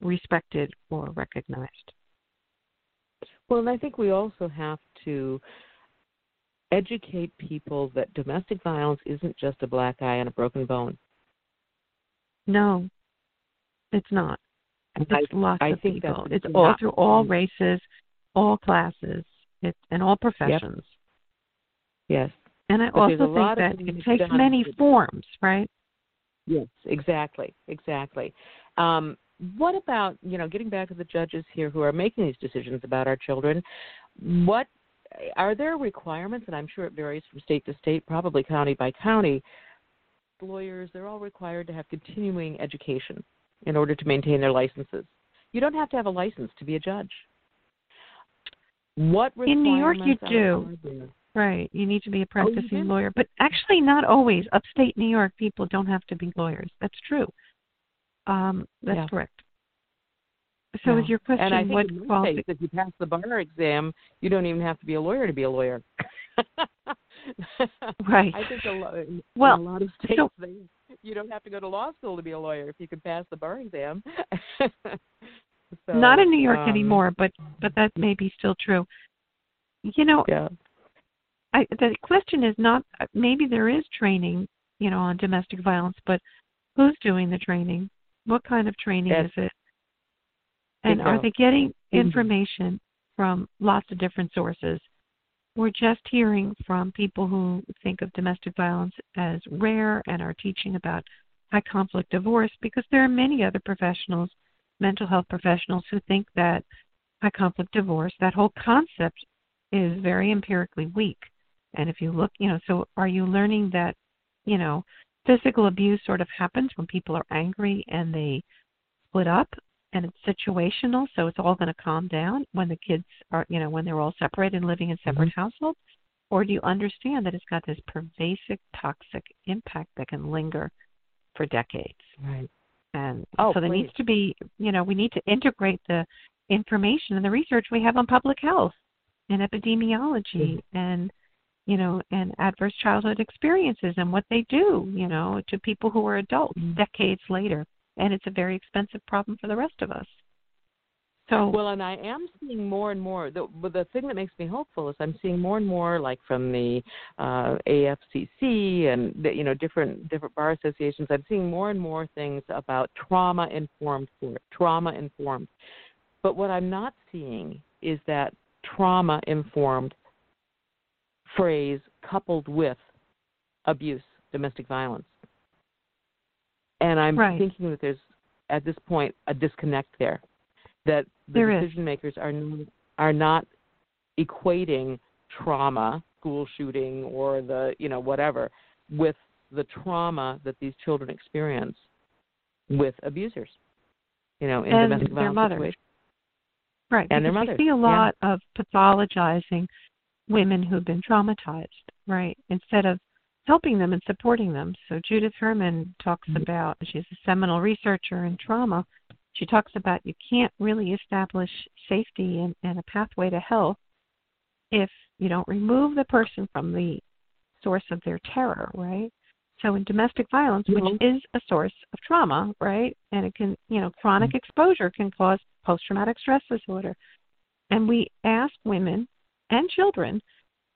respected or recognized. Well, and I think we also have to educate people that domestic violence isn't just a black eye and a broken bone. No, it's not. It's I, lots I of think people. It's all through all races, all classes, and all professions. Yep. Yes. And I but also think that it takes many forms, right? Yes, exactly, exactly. Um, what about you know getting back to the judges here who are making these decisions about our children? What are there requirements? And I'm sure it varies from state to state, probably county by county. Lawyers, they're all required to have continuing education in order to maintain their licenses. You don't have to have a license to be a judge. What in New York you do. Right. You need to be a oh, practicing oh, lawyer. But actually not always. Upstate New York people don't have to be lawyers. That's true. Um, that's yeah. correct. So yeah. is your question and I think what qualifications if you pass the bar exam, you don't even have to be a lawyer to be a lawyer. right. I think a lot, well, a lot of states so, they, you don't have to go to law school to be a lawyer if you can pass the bar exam. So, Not in New York um, anymore, but but that may be still true. You know, yeah. I, the question is not maybe there is training, you know, on domestic violence, but who's doing the training? What kind of training is it? And are they getting mm-hmm. information from lots of different sources? We're just hearing from people who think of domestic violence as rare and are teaching about high conflict divorce because there are many other professionals, mental health professionals, who think that high conflict divorce, that whole concept, is very empirically weak. And if you look, you know, so are you learning that, you know, physical abuse sort of happens when people are angry and they split up and it's situational, so it's all going to calm down when the kids are, you know, when they're all separated and living in separate mm-hmm. households? Or do you understand that it's got this pervasive toxic impact that can linger for decades? Right. And oh, so there please. needs to be, you know, we need to integrate the information and the research we have on public health and epidemiology mm-hmm. and you know, and adverse childhood experiences and what they do, you know, to people who are adults mm-hmm. decades later. And it's a very expensive problem for the rest of us. So well, and I am seeing more and more. The the thing that makes me hopeful is I'm seeing more and more, like from the uh, AFCC and the, you know different different bar associations. I'm seeing more and more things about trauma informed trauma informed. But what I'm not seeing is that trauma informed phrase coupled with abuse, domestic violence. And I'm right. thinking that there's at this point a disconnect there that the there decision makers are are not equating trauma, school shooting, or the you know whatever, with the trauma that these children experience with abusers. You know, in and domestic their violence mothers. situations. Right. And their mothers. We see a lot yeah. of pathologizing women who've been traumatized, right? Instead of helping them and supporting them. So Judith Herman talks mm-hmm. about she's a seminal researcher in trauma she talks about you can't really establish safety and, and a pathway to health if you don't remove the person from the source of their terror, right? So in domestic violence, mm-hmm. which is a source of trauma, right? And it can, you know, chronic mm-hmm. exposure can cause post traumatic stress disorder. And we ask women and children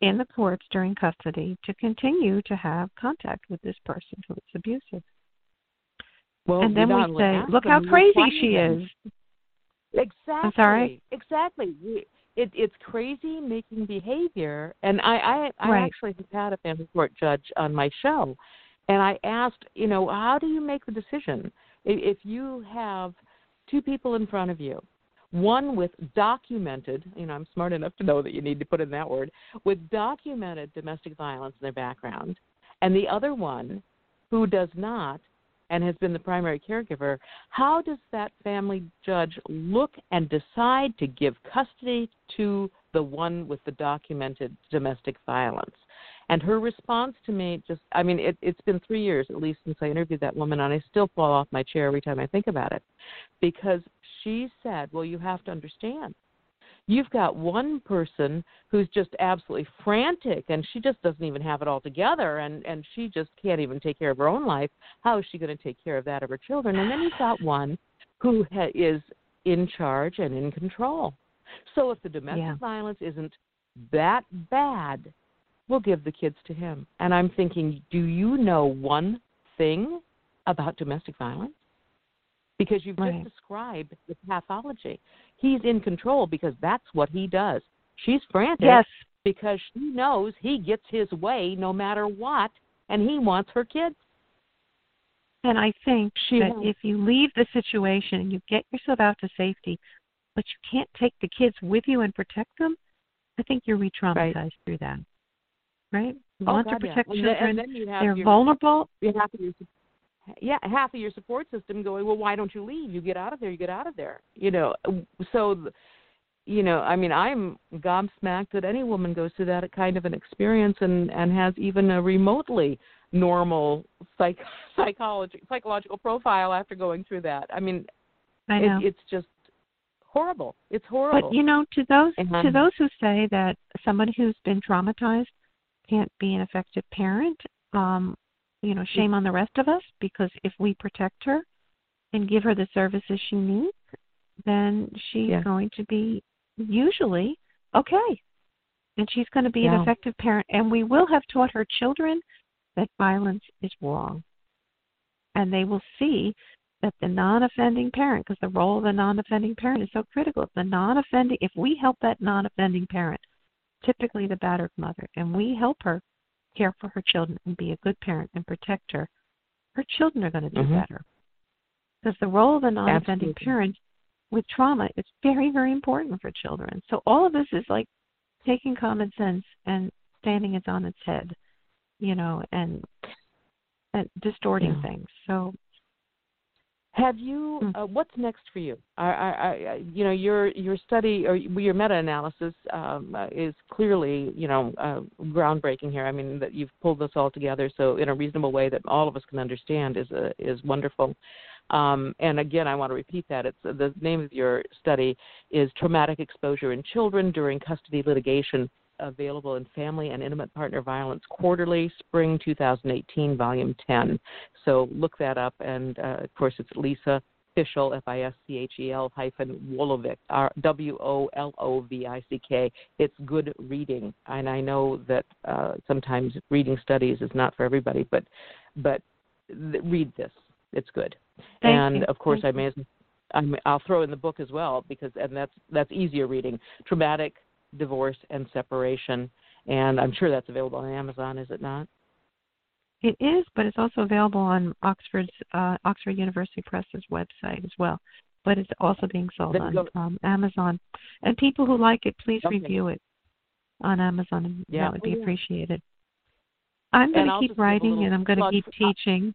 in the courts during custody to continue to have contact with this person who is abusive. Well, and then we say, "Look how crazy she is." Exactly. I'm sorry. Exactly. It, it's crazy making behavior, and I I, I right. actually have had a family court judge on my show, and I asked, you know, how do you make the decision if you have two people in front of you, one with documented, you know, I'm smart enough to know that you need to put in that word, with documented domestic violence in their background, and the other one who does not, and has been the primary caregiver, how does that family judge look and decide to give custody to the one with the documented domestic violence? And her response to me just, I mean, it, it's been three years at least since I interviewed that woman, and I still fall off my chair every time I think about it. Because she said, well, you have to understand You've got one person who's just absolutely frantic and she just doesn't even have it all together and and she just can't even take care of her own life. How is she going to take care of that of her children? And then you've got one who ha- is in charge and in control. So if the domestic yeah. violence isn't that bad, we'll give the kids to him. And I'm thinking, do you know one thing about domestic violence? Because you've right. just described the pathology he's in control because that's what he does. She's frantic yes. because she knows he gets his way no matter what, and he wants her kids. And I think she that has. if you leave the situation and you get yourself out to safety, but you can't take the kids with you and protect them, I think you're re-traumatized right. through that. Right? Oh, you oh, want God, to protect yeah. children. And then, They're your, vulnerable. You have to yeah, half of your support system going, well, why don't you leave? You get out of there. You get out of there. You know, so, you know, I mean, I'm gobsmacked that any woman goes through that kind of an experience and and has even a remotely normal psych psychology psychological profile after going through that. I mean, I know. It, it's just horrible. It's horrible. But you know, to those to those who say that someone who's been traumatized can't be an effective parent, um, you know, mm-hmm. shame on the rest of us because if we protect her and give her the services she needs, then she's yeah. going to be usually okay. And she's going to be yeah. an effective parent. And we will have taught her children that violence is wrong. And they will see that the non offending parent, because the role of the non offending parent is so critical, if the non offending, if we help that non offending parent, typically the battered mother, and we help her care for her children and be a good parent and protect her, her children are going to do mm-hmm. better. Because the role of a non-offending parent with trauma is very, very important for children. So all of this is like taking common sense and standing it on its head, you know, and and distorting yeah. things. So have you? Hmm. Uh, what's next for you? I, I, I, you know, your your study or your meta-analysis um, uh, is clearly, you know, uh, groundbreaking here. I mean, that you've pulled this all together so in a reasonable way that all of us can understand is uh, is wonderful. Um, and again, I want to repeat that. It's the name of your study is traumatic exposure in children during custody litigation available in Family and Intimate Partner Violence Quarterly, Spring 2018, Volume 10. So look that up. And uh, of course, it's Lisa Fischel, F I S C H E L hyphen Wolovick, W O L O V I C K. It's good reading. And I know that uh, sometimes reading studies is not for everybody, but but th- read this. It's good. Thank and you. of course, Thank I may as i will throw in the book as well because and that's that's easier reading. Traumatic divorce and separation. And I'm sure that's available on Amazon, is it not? It is, but it's also available on Oxford's uh, Oxford University Press's website as well. But it's also being sold on um, Amazon. And people who like it, please okay. review it on Amazon. And yeah. That would be oh, appreciated. I'm going to keep writing and I'm going to keep teaching.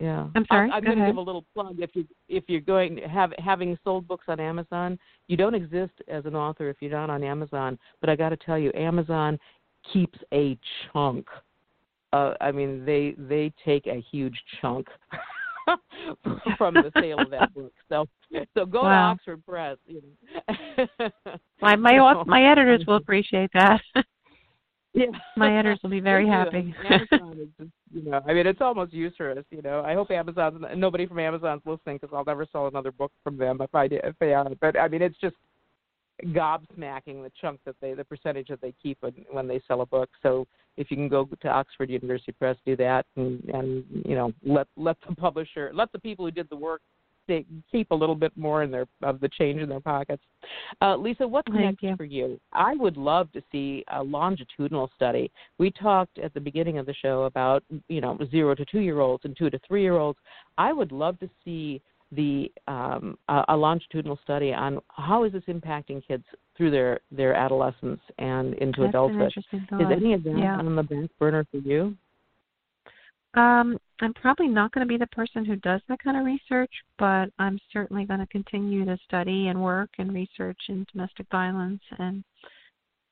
Yeah. I'm sorry. I'm, I'm Go going to give a little plug. If you if you're going to have having sold books on Amazon, you don't exist as an author if you're not on Amazon. But I got to tell you, Amazon keeps a chunk. Uh, I mean, they they take a huge chunk from the sale of that book. So so go wow. to Oxford Press. You know. my my my editors will appreciate that. Yeah. My editors will be very happy. Amazon is just, you know, I mean, it's almost useless. You know, I hope Amazon, nobody from Amazon's listening because I'll never sell another book from them if I did, if they are. But I mean, it's just gobsmacking the chunk that they, the percentage that they keep when when they sell a book. So if you can go to Oxford University Press, do that, and and you know, let let the publisher, let the people who did the work they keep a little bit more in their of the change in their pockets. Uh, Lisa, what's Thank next you. for you? I would love to see a longitudinal study. We talked at the beginning of the show about you know zero to two year olds and two to three year olds. I would love to see the um, a, a longitudinal study on how is this impacting kids through their their adolescence and into That's adulthood. An interesting thought. Is any of that yeah. on the back burner for you? Um, I'm probably not going to be the person who does that kind of research, but I'm certainly going to continue to study and work and research in domestic violence and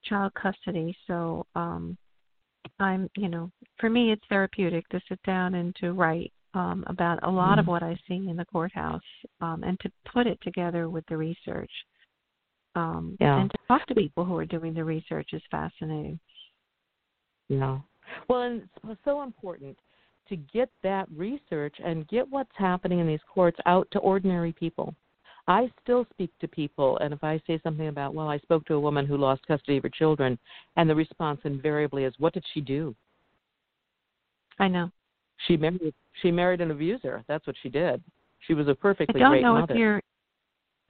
child custody. So, um, I'm, you know, for me, it's therapeutic to sit down and to write um, about a lot mm-hmm. of what I see in the courthouse um, and to put it together with the research. Um, yeah. And to talk to people who are doing the research is fascinating. Yeah. Well, and it's so important to get that research and get what's happening in these courts out to ordinary people. I still speak to people, and if I say something about, well, I spoke to a woman who lost custody of her children, and the response invariably is, what did she do? I know. She married. She married an abuser. That's what she did. She was a perfectly I don't great know mother. if you're.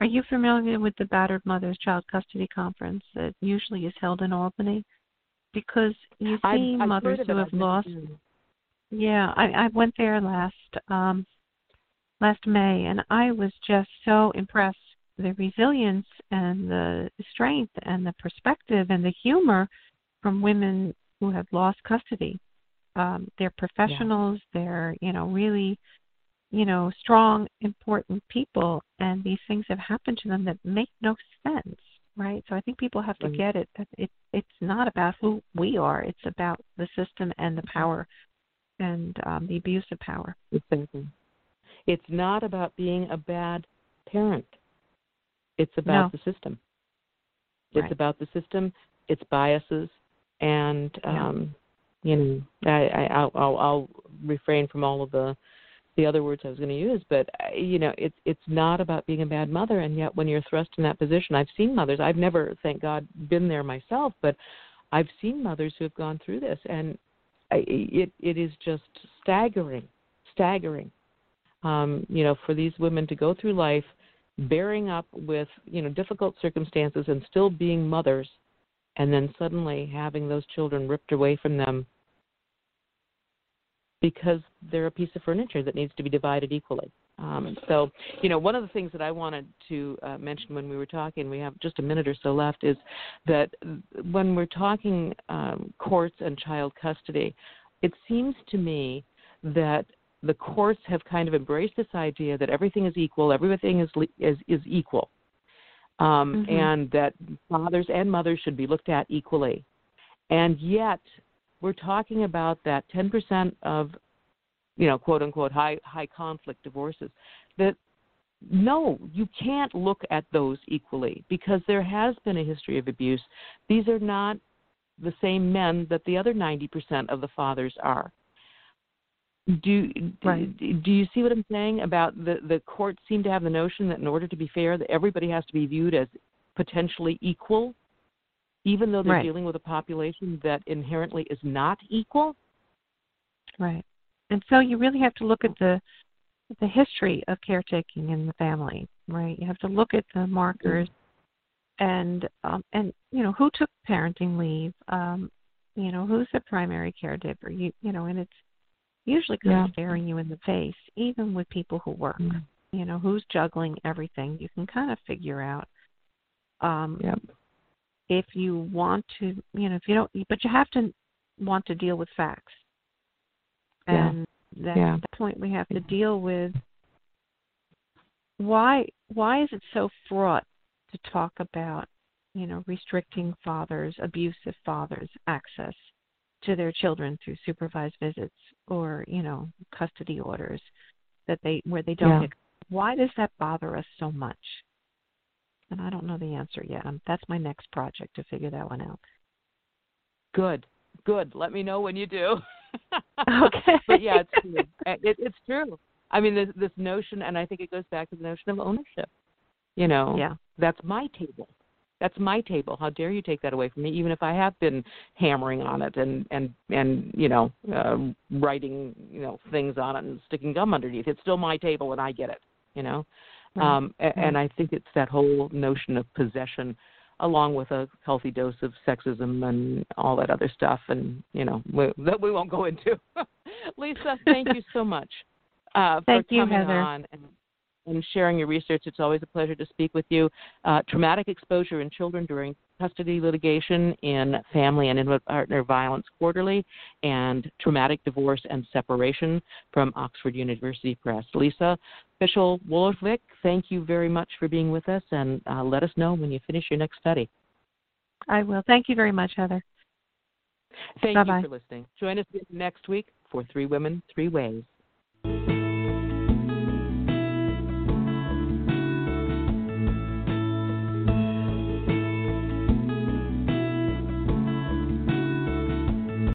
Are you familiar with the Battered Mothers Child Custody Conference that usually is held in Albany? Because you see I've, I've mothers who have lost. Yeah, I, I went there last um, last May, and I was just so impressed. The resilience and the strength and the perspective and the humor from women who have lost custody. Um, they're professionals. Yeah. They're you know really, you know, strong, important people, and these things have happened to them that make no sense, right? So I think people have to mm-hmm. get it. That it it's not about who we are. It's about the system and the power and um, the abuse of power. Exactly. It's not about being a bad parent. It's about no. the system. It's right. about the system, its biases, and um, you know, I, I, I'll, I'll, I'll refrain from all of the the other words I was going to use, but uh, you know, it's it's not about being a bad mother, and yet when you're thrust in that position, I've seen mothers. I've never, thank God, been there myself, but I've seen mothers who have gone through this, and it it is just staggering, staggering. Um, you know, for these women to go through life bearing up with you know difficult circumstances and still being mothers, and then suddenly having those children ripped away from them. Because they're a piece of furniture that needs to be divided equally. Um, so, you know, one of the things that I wanted to uh, mention when we were talking, we have just a minute or so left, is that when we're talking um, courts and child custody, it seems to me that the courts have kind of embraced this idea that everything is equal, everything is is, is equal, um, mm-hmm. and that fathers and mothers should be looked at equally. And yet, we're talking about that 10% of you know, quote unquote high high conflict divorces, that no, you can't look at those equally because there has been a history of abuse. These are not the same men that the other 90% of the fathers are. Do right. do, do you see what I'm saying about the the courts seem to have the notion that in order to be fair that everybody has to be viewed as potentially equal even though they're right. dealing with a population that inherently is not equal? Right. And so you really have to look at the the history of caretaking in the family, right? You have to look at the markers and um and you know who took parenting leave, um, you know, who's the primary caregiver, you you know, and it's usually kind yeah. of staring you in the face, even with people who work. Mm-hmm. You know, who's juggling everything. You can kind of figure out um yep. If you want to you know, if you don't but you have to want to deal with facts and yeah. yeah. at that point we have to deal with why why is it so fraught to talk about you know restricting fathers abusive fathers access to their children through supervised visits or you know custody orders that they where they don't yeah. get why does that bother us so much and i don't know the answer yet um, that's my next project to figure that one out good good let me know when you do okay. but yeah, it's true. It, it's true. I mean, this, this notion, and I think it goes back to the notion of ownership. You know, yeah, that's my table. That's my table. How dare you take that away from me? Even if I have been hammering on it and and and you know uh, writing you know things on it and sticking gum underneath, it's still my table and I get it. You know, right. um, and, and I think it's that whole notion of possession along with a healthy dose of sexism and all that other stuff, and you know we, that we won't go into. Lisa, thank you so much uh, for you, coming Heather. on and, and, sharing your research. It's always a pleasure to speak with you. Uh, traumatic exposure in children during custody litigation in Family and Intimate Partner Violence Quarterly, and Traumatic Divorce and Separation from Oxford University Press. Lisa Fischel Wolovick, thank you very much for being with us, and uh, let us know when you finish your next study. I will. Thank you very much, Heather. Thank Bye-bye. you for listening. Join us next week for Three Women, Three Ways.